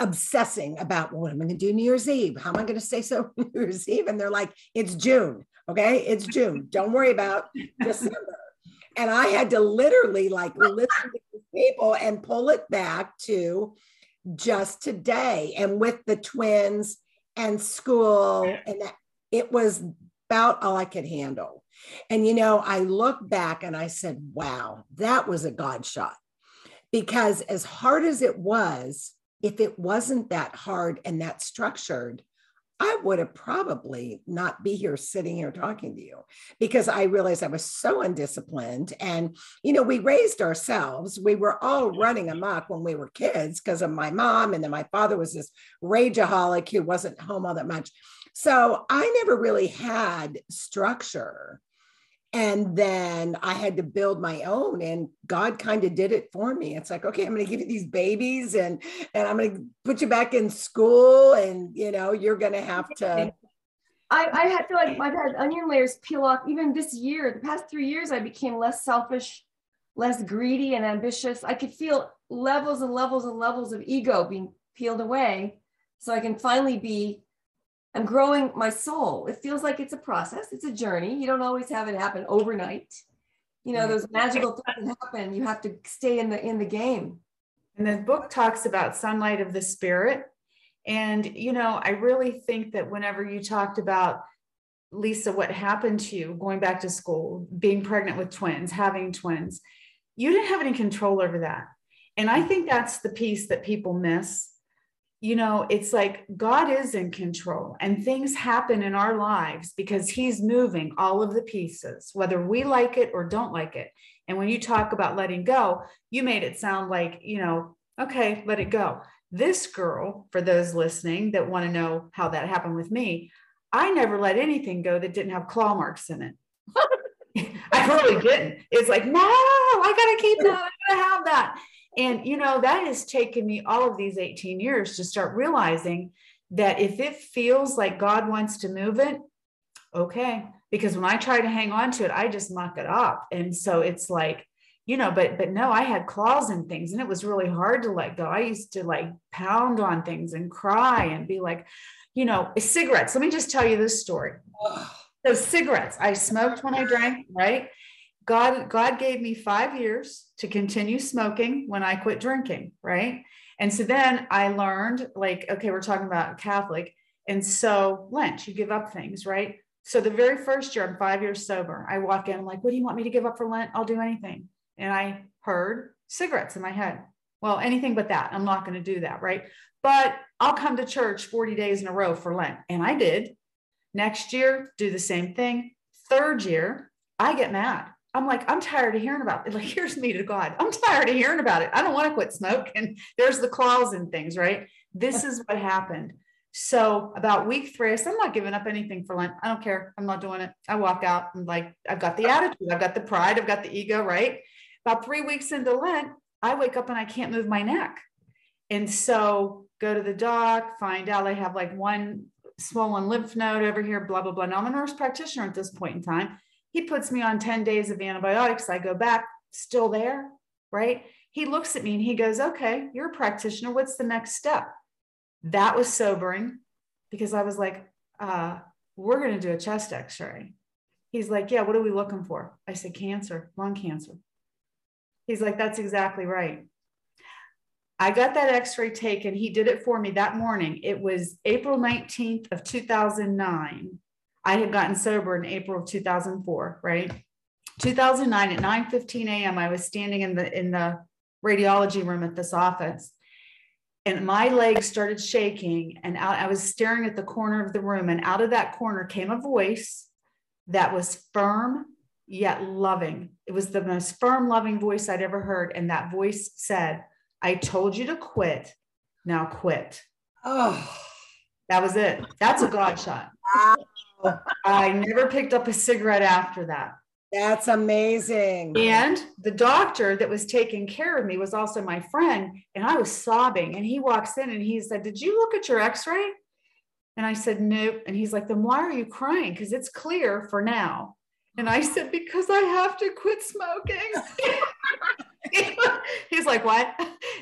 obsessing about well, what am I going to do New Year's Eve? How am I going to stay sober New Year's Eve? And they're like, it's June. Okay. It's June. Don't worry about December. And I had to literally like listen to people and pull it back to just today. And with the twins and school, and that, it was about all I could handle. And, you know, I look back and I said, wow, that was a God shot. Because as hard as it was, if it wasn't that hard and that structured, I would have probably not be here sitting here talking to you because I realized I was so undisciplined. And, you know, we raised ourselves. We were all running amok when we were kids because of my mom. And then my father was this rageaholic who wasn't home all that much. So I never really had structure. And then I had to build my own, and God kind of did it for me. It's like, okay, I'm going to give you these babies, and and I'm going to put you back in school, and you know, you're going to have to.
I, I feel like I've had onion layers peel off. Even this year, the past three years, I became less selfish, less greedy and ambitious. I could feel levels and levels and levels of ego being peeled away. So I can finally be, I'm growing my soul. It feels like it's a process, it's a journey. You don't always have it happen overnight. You know, those magical things happen. You have to stay in the in the game.
And the book talks about sunlight of the spirit. And, you know, I really think that whenever you talked about, Lisa, what happened to you going back to school, being pregnant with twins, having twins, you didn't have any control over that. And I mm. think that's the piece that people miss. You know, it's like God is in control and things happen in our lives because He's moving all of the pieces, whether we like it or don't like it. And when you talk about letting go, you made it sound like, you know, okay, let it go. This girl, for those listening that want to know how that happened with me, I never let anything go that didn't have claw marks in it. I really didn't. It's like, no, I got to keep that. I got to have that. And, you know, that has taken me all of these 18 years to start realizing that if it feels like God wants to move it, okay. Because when I try to hang on to it, I just muck it up. And so it's like, you know, but but no, I had claws and things, and it was really hard to let go. I used to like pound on things and cry and be like, you know, cigarettes. Let me just tell you this story. So cigarettes, I smoked when I drank, right? God, God gave me five years to continue smoking when I quit drinking, right? And so then I learned, like, okay, we're talking about Catholic. And so Lent, you give up things, right? So the very first year, I'm five years sober. I walk in, I'm like, what do you want me to give up for Lent? I'll do anything. And I heard cigarettes in my head. Well, anything but that. I'm not going to do that, right? But I'll come to church 40 days in a row for Lent. And I did. Next year, do the same thing. Third year, I get mad. I'm like, I'm tired of hearing about it. Like, here's me to God. I'm tired of hearing about it. I don't want to quit smoking. There's the claws and things, right? This is what happened. So about week three, I said, I'm not giving up anything for Lent. I don't care. I'm not doing it. I walk out and like, I've got the attitude, I've got the pride, I've got the ego, right? About three weeks into Lent, I wake up and I can't move my neck. And so go to the doc, find out I have like one swollen lymph node over here, blah, blah, blah. Now I'm a nurse practitioner at this point in time. He puts me on 10 days of antibiotics. I go back, still there, right? He looks at me and he goes, Okay, you're a practitioner. What's the next step? That was sobering because I was like, uh, We're going to do a chest x ray. He's like, Yeah, what are we looking for? I said, Cancer, lung cancer. He's like, That's exactly right. I got that x ray taken. He did it for me that morning. It was April 19th of 2009. I had gotten sober in April of 2004, right? 2009 at 9:15 a.m. I was standing in the in the radiology room at this office and my legs started shaking and out, I was staring at the corner of the room and out of that corner came a voice that was firm yet loving. It was the most firm loving voice I'd ever heard and that voice said, "I told you to quit. now quit.
Oh,
That was it. That's a God shot. I never picked up a cigarette after that.
That's amazing.
And the doctor that was taking care of me was also my friend. And I was sobbing. And he walks in and he said, Did you look at your x ray? And I said, Nope. And he's like, Then why are you crying? Because it's clear for now. And I said, Because I have to quit smoking. he's like, What?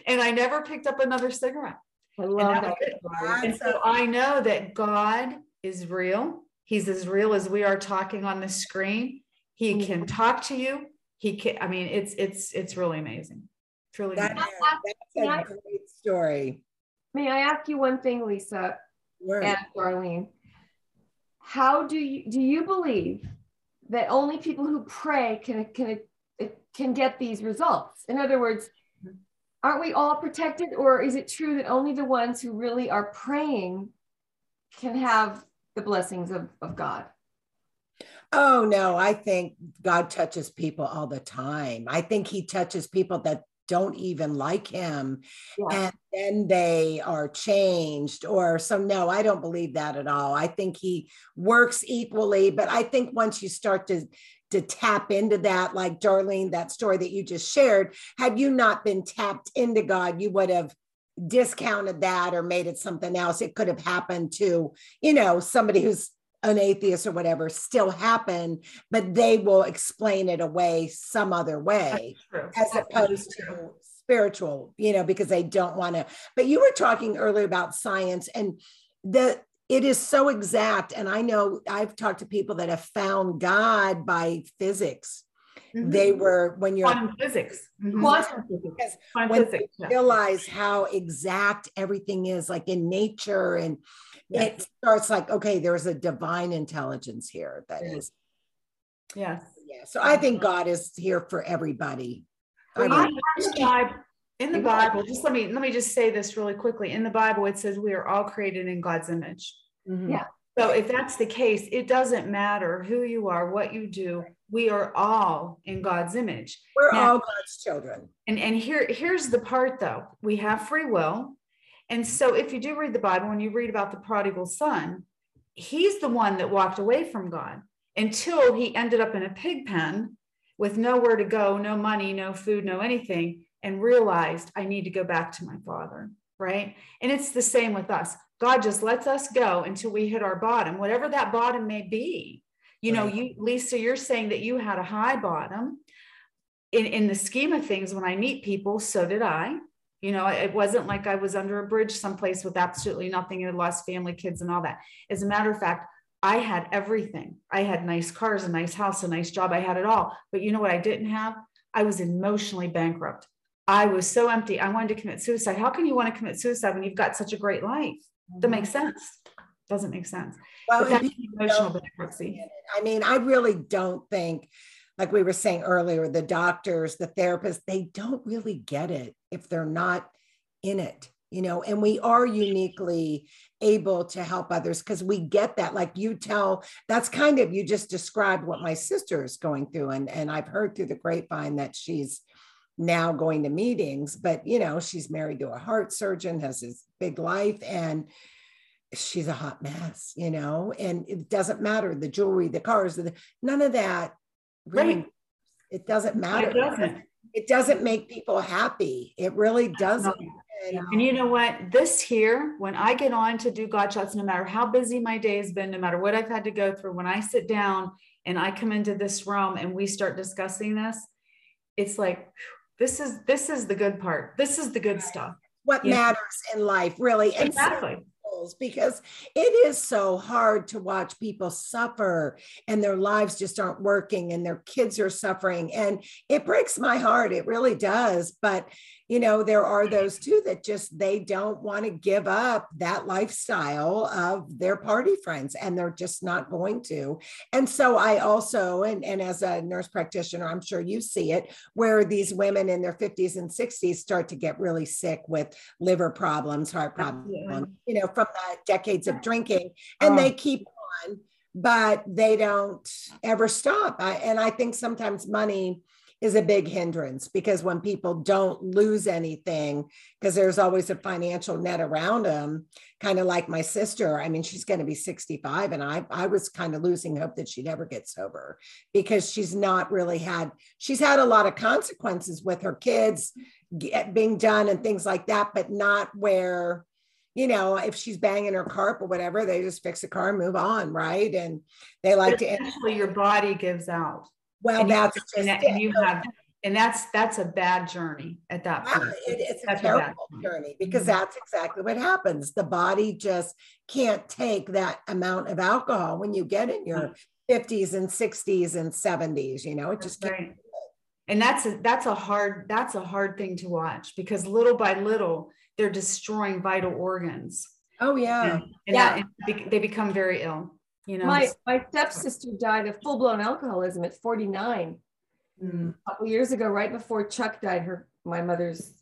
And I never picked up another cigarette.
I
And
love
that
that.
it. And so I know that God is real. He's as real as we are talking on the screen. He mm-hmm. can talk to you. He can, I mean, it's it's it's really amazing. It's really
That-
amazing.
that's a great story.
May I ask you one thing, Lisa
Word.
and Darlene? How do you do you believe that only people who pray can can can get these results? In other words, aren't we all protected, or is it true that only the ones who really are praying can have the blessings of, of God?
Oh no, I think God touches people all the time. I think he touches people that don't even like him
Yeah.
and then they are changed or so no, I don't believe that at all. I think he works equally, but I think once you start to to tap into that like Darlene that story that you just shared, had you not been tapped into God, you would have discounted that or made it something else. It could have happened to, you know, somebody who's an atheist or whatever still happen, but they will explain it away some other way as opposed to spiritual, you know, because they don't want to. But you were talking earlier about science and the it is so exact. And I know I've talked to people that have found God by physics.
Mhm.
They were when you're
quantum physics. Mhm.
Quantum physics.
Quantum
when
physics. yeah.
realize how exact everything is like in nature and
Yeah.
it starts like okay there's a divine intelligence here that
Yeah.
is
Yes.
yeah so i think god is here for everybody I mean,
in the Bible, in the Bible, just let me let me just say this really quickly. In the Bible, it says we are all created in God's image.
mhm.
Yeah.
So if that's the case, it doesn't matter who you are, what you do. We are all in God's image.
we're
Now-
all god's children
And and here here's the part though. We have free will. And so if you do read the Bible and you read about the prodigal son, he's the one that walked away from God until he ended up in a pig pen with nowhere to go, no money, no food, no anything, and realized I need to go back to my father, right? And it's the same with us. God just lets us go until we hit our bottom, whatever that bottom may be. You know, you Lisa, you're saying that you had a high bottom. In in the scheme of things, when I meet people, so did I. You know, it wasn't like I was under a bridge someplace with absolutely nothing and lost family, kids, and all that. As a matter of fact, I had everything. I had nice cars, a nice house, a nice job. I had it all. But you know what I didn't have? I was emotionally bankrupt. I was so empty. I wanted to commit suicide. How can you want to commit suicide when you've got such a great life? That makes sense. Doesn't make sense.
well
But
and
that's emotional bankruptcy.
i mean i really don't think like we were saying earlier the doctors the therapists they don't really get it if they're not in it you know and we are uniquely able to help others because we get that like you tell that's kind of you just described what my sister is going through and and i've heard through the grapevine that she's now going to meetings but you know she's married to a heart surgeon has this big life and she's a hot mess you know and it doesn't matter the jewelry the cars the, none of that really
Right.
it doesn't matter
It doesn't.
it doesn't make people happy it really doesn't And-
And you know what? This here, when I get on to do God shots, no matter how busy my day has been, no matter what I've had to go through, when I sit down and I come into this room and we start discussing this, it's like, whew, this is this is the good part. This is the good stuff.
what
Yeah.
matters in life really and
Exactly.
goals because it is so hard to watch people suffer and their lives just aren't working and their kids are suffering and it breaks my heart it really does but you know there are mm-hmm. those too that just they don't want to give up that lifestyle of their party friends and they're just not going to and so i also and, and as a nurse practitioner i'm sure you see it where these women in their 50s and 60s start to get really sick with liver problems heart problems
Absolutely.
you know, from the decades of drinking, and
Oh.
they keep on, but they don't ever stop. I, and I think sometimes money is a big hindrance because when people don't lose anything, because there's always a financial net around them, kind of like my sister. I mean, she's going to be 65, and I, I was kind of losing hope that she'd ever get sober because she's not really had, she's had a lot of consequences with her kids get, being done and things like that, but not where, you know, if she's banging her carp or whatever, they just fix the car and move on, right? And they like
to. Actually, your body gives out.
Well, and that's
you, just and, you have, and that's that's a bad journey at that point.
it, it's that's a terrible a journey because mm-hmm. that's exactly what happens. The body just can't take that amount of alcohol when you get in your fifties and sixties and seventies. You know, it just right.
And that's a, that's a hard that's a hard thing to watch because little by little they're destroying vital organs.
Oh yeah,
and, and
yeah.
That, they become very ill. You know,
my my stepsister died of full blown alcoholism at 49 mm. a couple years ago, right before Chuck died. Her my mother's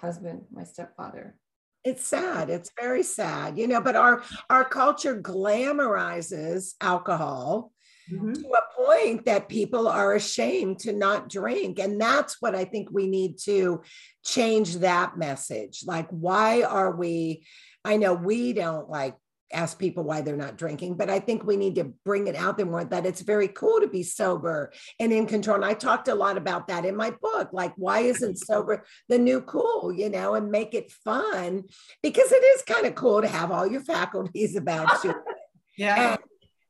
husband, my stepfather.
It's sad. It's very sad, you know. But our our culture glamorizes alcohol mm-hmm. to a point that people are ashamed to not drink, and that's what I think we need to change that message. Like, why are we? I know we don't like ask people why they're not drinking but i think we need to bring it out there more that it's very cool to be sober and in control and i talked a lot about that in my book like why isn't sober the new cool you know and make it fun because it is kind of cool to have all your faculties about you
yeah. and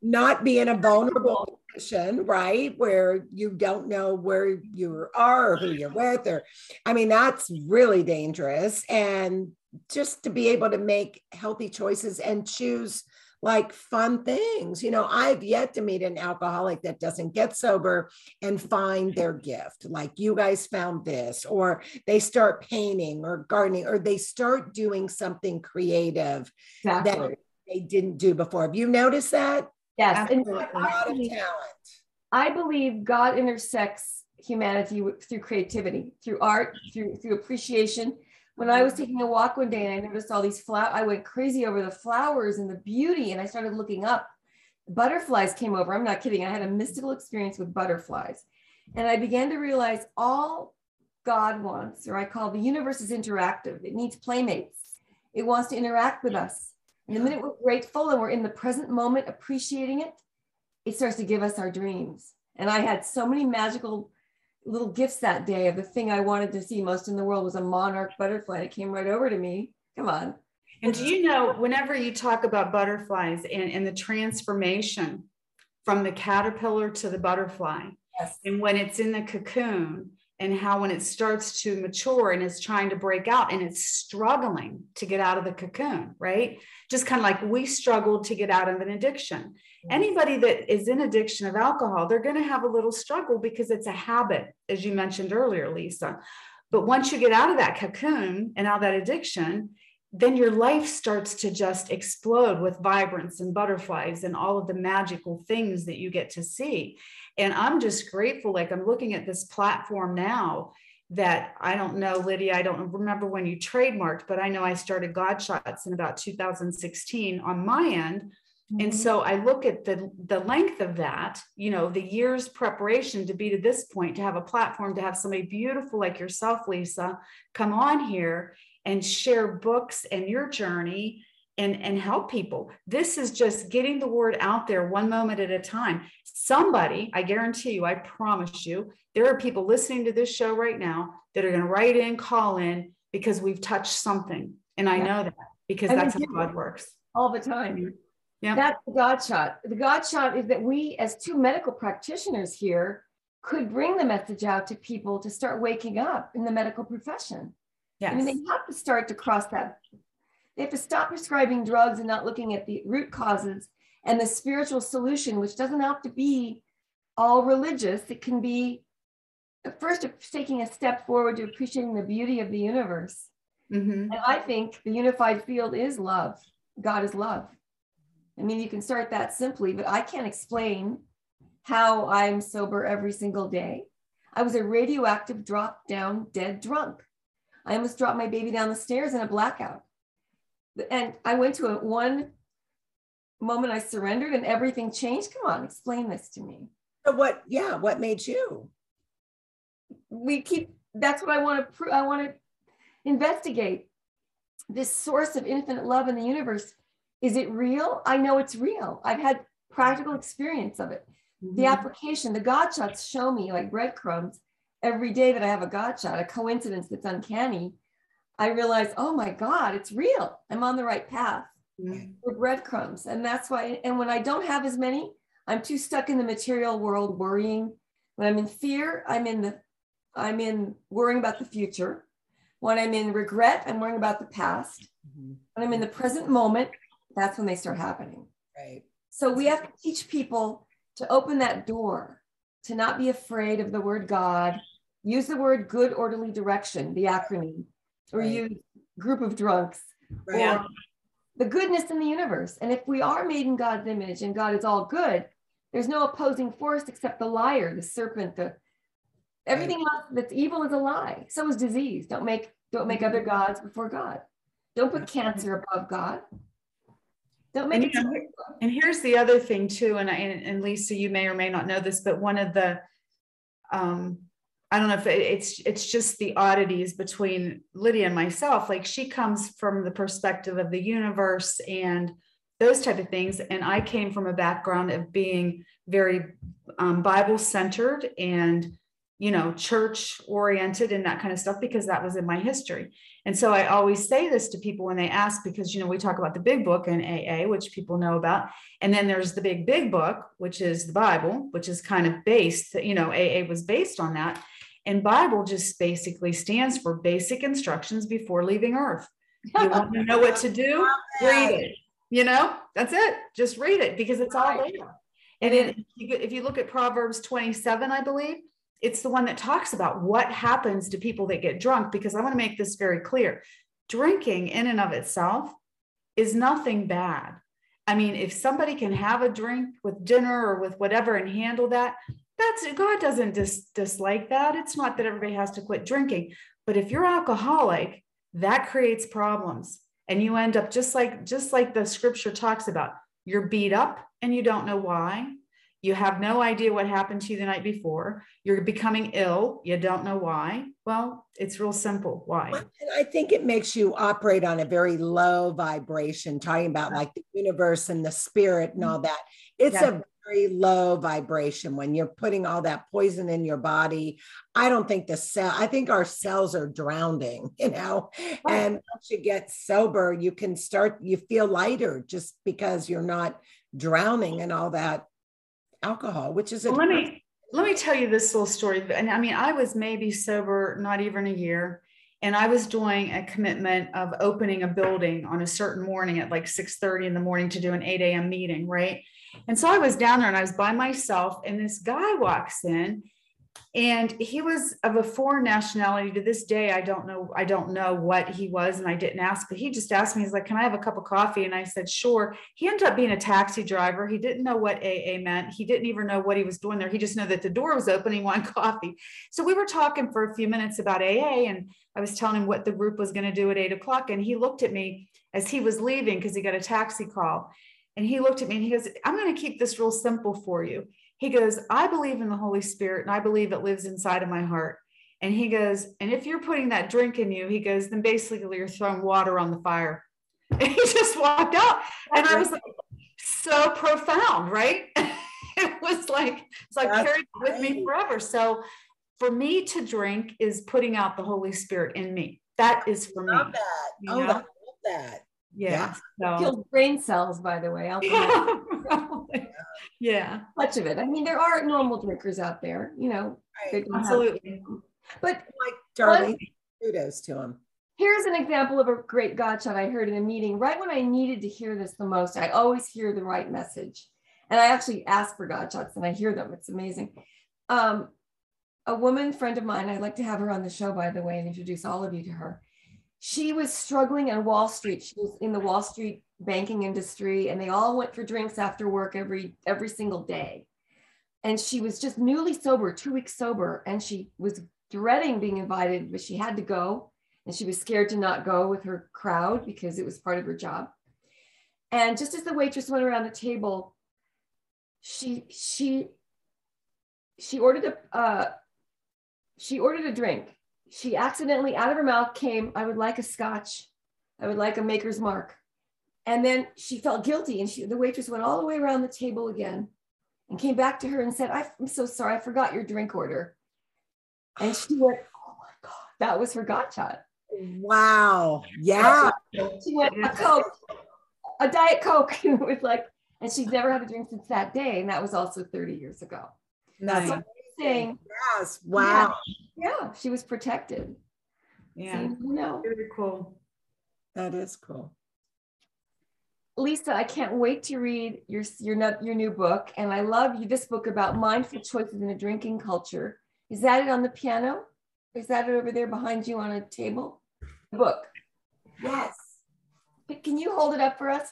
not be in a vulnerable position right where you don't know where you are or who you're with or i mean that's really dangerous and just to be able to make healthy choices and choose like fun things. You know, I've yet to meet an alcoholic that doesn't get sober and find their gift. Like you guys found this, or they start painting or gardening, or they start doing something creative exactly. that they didn't do before. Have you noticed that?
Yes. And a lot of talent. I believe God intersects humanity through creativity, through art, through through appreciation when I was taking a walk one day and I noticed all these flowers, I went crazy over the flowers and the beauty. And I started looking up. Butterflies came over. I'm not kidding. I had a mystical experience with butterflies. And I began to realize all God wants, or I call the universe is interactive. It needs playmates. It wants to interact with us. And the minute we're grateful and we're in the present moment appreciating it, it starts to give us our dreams. And I had so many magical little gifts that day of the thing I wanted to see most in the world was a monarch butterfly. It came right over to me. Come on.
And do you know, whenever you talk about butterflies and, and the transformation from the caterpillar to the butterfly,
yes.
and when it's in the cocoon, and how when it starts to mature and is trying to break out and it's struggling to get out of the cocoon, right? Just kind of like we struggled to get out of an addiction. Anybody that is in addiction of alcohol, they're going to have a little struggle because it's a habit, as you mentioned earlier, Lisa. But once you get out of that cocoon and out of that addiction, then your life starts to just explode with vibrance and butterflies and all of the magical things that you get to see. And I'm just grateful. Like I'm looking at this platform now that I don't know, Lydia, I don't remember when you trademarked, but I know I started God Shots in about 2016 on my end. Mm-hmm. And so I look at the the length of that, you know, the years preparation to be to this point, to have a platform, to have somebody beautiful like yourself, Lisa, come on here and share books and your journey and, and help people. This is just getting the word out there one moment at a time. Somebody, I guarantee you, I promise you, there are people listening to this show right now that are going to write in, call in because we've touched something. And I yeah. know that because that's how God works.
All the time. Yeah. That's the God shot. The God shot is that we, as two medical practitioners here, could bring the message out to people to start waking up in the medical profession. Yes. I mean, they have to start to cross that they have to stop prescribing drugs and not looking at the root causes and the spiritual solution, which doesn't have to be all religious. It can be first taking a step forward to appreciating the beauty of the universe. Mm-hmm. And I think the unified field is love. God is love. I mean, you can start that simply, but I can't explain how I'm sober every single day. I was a radioactive drop down dead drunk. I almost dropped my baby down the stairs in a blackout and I went to a one moment I surrendered and everything changed. Come on, explain this to me.
So what, yeah, what made you?
we keep that's what I want to I want to investigate this source of infinite love in the universe. Is it real? I know it's real. I've had practical experience of it. Mm-hmm. The application, the God shots show me like breadcrumbs every day that I have a God shot, a coincidence that's uncanny. I realize, oh my God, it's real. I'm on the right path mm-hmm. with breadcrumbs. And that's why, and when I don't have as many, I'm too stuck in the material world worrying. When I'm in fear, I'm in the I'm in worrying about the future. When I'm in regret, I'm worrying about the past. Mm-hmm. When I'm in the present moment, that's when they start happening.
Right.
So we have to teach people to open that door, to not be afraid of the word God. Use the word good orderly direction, the acronym, or right. use group of drunks, right. or the goodness in the universe. And if we are made in God's image and God is all good, there's no opposing force except the liar, the serpent, the everything else that's evil is a lie. So is disease. Don't make don't make other gods before God. Don't put cancer above God. Don't make
and, it. You and here's the other thing too, and, I, and and Lisa, you may or may not know this, but one of the um I don't know if it's it's just the oddities between Lydia and myself. Like she comes from the perspective of the universe and those type of things. And I came from a background of being very um, Bible centered and, you know, church oriented and that kind of stuff because that was in my history. And so I always say this to people when they ask, because, you know, we talk about the big book in AA, which people know about. And then there's the big, big book, which is the Bible, which is kind of based, you know, AA was based on that. And Bible just basically stands for basic instructions before leaving earth. You want to know what to do? Read it you know, that's it. Just read it because it's all there. And if you look at Proverbs 27, I believe, it's the one that talks about what happens to people that get drunk. Because I want to make this very clear drinking in and of itself is nothing bad. I mean, if somebody can have a drink with dinner or with whatever and handle that, that's God doesn't dis, dislike that. It's not that everybody has to quit drinking, but if you're alcoholic, that creates problems. And you end up just like just like the scripture talks about you're beat up and you don't know why. You have no idea what happened to you the night before. You're becoming ill. You don't know why. Well it's real simple. Why?
And i think it makes you operate on a very low vibration talking about like the universe and the spirit and mm-hmm. all that. It's yeah. a very low vibration when you're putting all that poison in your body. I don't think the cell, I think our cells are drowning, you know. And once you get sober, you can start, you feel lighter just because you're not drowning in all that alcohol, which is
well, let me let me tell you this little story. And I mean, I was maybe sober not even a year. And I was doing a commitment of opening a building on a certain morning at like 6 30 in the morning to do an 8 a.m. meeting, right? And so I was down there and I was by myself, and this guy walks in and he was of a foreign nationality. To this day i don't know i don't know what he was and i didn't ask but he just asked me he's like can i have a cup of coffee? And i said sure. He ended up being a taxi driver. He didn't know what aa meant. He didn't even know what he was doing there. He just knew that the door was open he wanted coffee. So we were talking for a few minutes about aa and i was telling him what the group was going to do at eight o'clock and he looked at me as he was leaving because he got a taxi call. And he looked at me and he goes, I'm going to keep this real simple for you. He goes, I believe in the Holy Spirit and I believe it lives inside of my heart. And he goes, and if you're putting that drink in you, he goes, then basically you're throwing water on the fire. And he just walked out. And I was like, so profound, right? it was like, it's like That's carried with me forever. So for me to drink is putting out the Holy Spirit in me. That is for
love
me.
That. Oh, know? I love that.
Yeah. yeah. So. Kills brain cells, by the way.
yeah.
Much of it. I mean, there are normal drinkers out there, you know.
Right. Absolutely.
But like Darlene, kudos to them.
Here's an example of a great God shot I heard in a meeting right when I needed to hear this the most. I always hear the right message. And I actually ask for God shots and I hear them. It's amazing. Um, a woman friend of mine, I'd like to have her on the show, by the way, and introduce all of you to her she was struggling on Wall Street. She was in the Wall Street banking industry and they all went for drinks after work every every single day. And she was just newly sober, 2 weeks sober and she was dreading being invited, but she had to go and she was scared to not go with her crowd because it was part of her job. And just as the waitress went around the table, she she she ordered a uh, she ordered a drink. She accidentally, out of her mouth, came, I would like a scotch. I would like a maker's mark. And then she felt guilty, and she, the waitress went all the way around the table again and came back to her and said, I'm so sorry, I forgot your drink order. And she went, Oh my God, that was her God shot.
Wow. Yeah.
She went, A Coke, a Diet Coke. with like, and she's never had a drink since that day. And that was also 30 years ago.
Nice.
So
Yes. Wow.
yeah, she was protected.
Yeah.
So, you know,
Very cool.
That is cool.
Lisa, I can't wait to read your your your new book, and I love you. This book about mindful choices in a drinking culture. Is that it on the piano? Is that it over there behind you on a table? The book.
Yes.
Can you hold it up for us?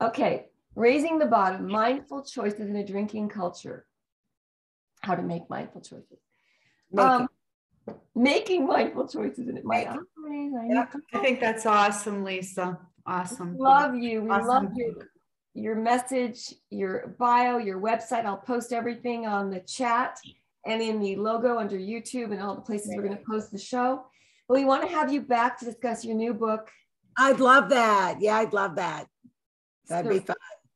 Okay, raising the bottom, mindful choices in a drinking culture. How to make mindful choices.
Make
Um, making mindful choices in it. My eyes, I
Yeah.
I think that's awesome, Lisa. Awesome.
love you. We love
Awesome.
your your message, your bio, your website. I'll post everything on the chat and in the logo under YouTube and all the places we're going to post the show. But we want to have you back to discuss your new book.
I'd love that. Yeah, I'd love that. That'd be fun.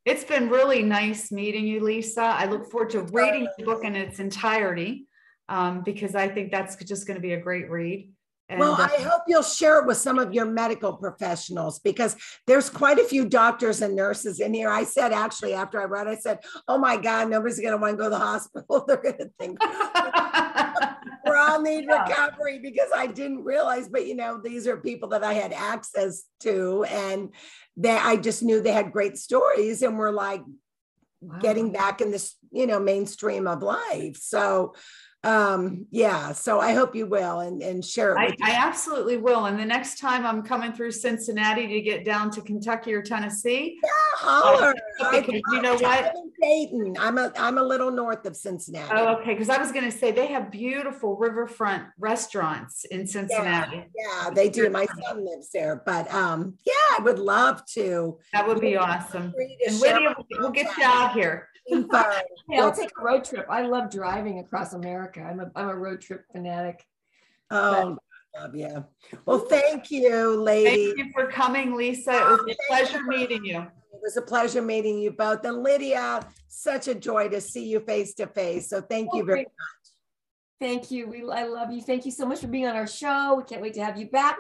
It's been really nice meeting you, Lisa. I look forward to reading the book in its entirety um, because I think that's just going to be a great read. And,
Well,
uh,
I hope you'll share it with some of your medical professionals because there's quite a few doctors and nurses in here. I said actually after I read, I said, "Oh my God, nobody's going to want to go to the hospital. They're going to think we all need
Yeah.
recovery because I didn't realize." But you know, these are people that I had access to, and that I just knew they had great stories and were like getting back in this, you know, mainstream of life. So um yeah so i hope you will and and share it
I,
with
I absolutely will. And the next time I'm coming through Cincinnati to get down to Kentucky or Tennessee,
yeah, holler.
Because you know
I'm
what?
in Dayton. I'm a I'm a little north of Cincinnati.
Oh, okay. Because I was going to say they have beautiful riverfront restaurants in Cincinnati.
yeah, they do. My son lives there, but um, yeah, I would love to.
That would be awesome.
Free to
And Lydia, we'll get you out here.
info.
Hey, I'll take a road trip. I love driving across America. I'm a, I'm a road trip fanatic.
Oh, love you. Well, thank you, lady.
Thank you for coming, Lisa. It was a pleasure meeting you.
It was a pleasure meeting you both. And Lydia, such a joy to see you face to face. So thank you very much.
Thank you. We I love you. Thank you so much for being on our show. We can't wait to have you back.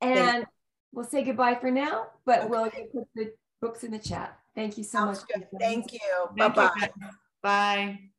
And we'll say goodbye for now, but we'll put the books in the chat. Thank you so
Sounds
much.
Thank you.
Thank you,
Bye-bye.
Bye.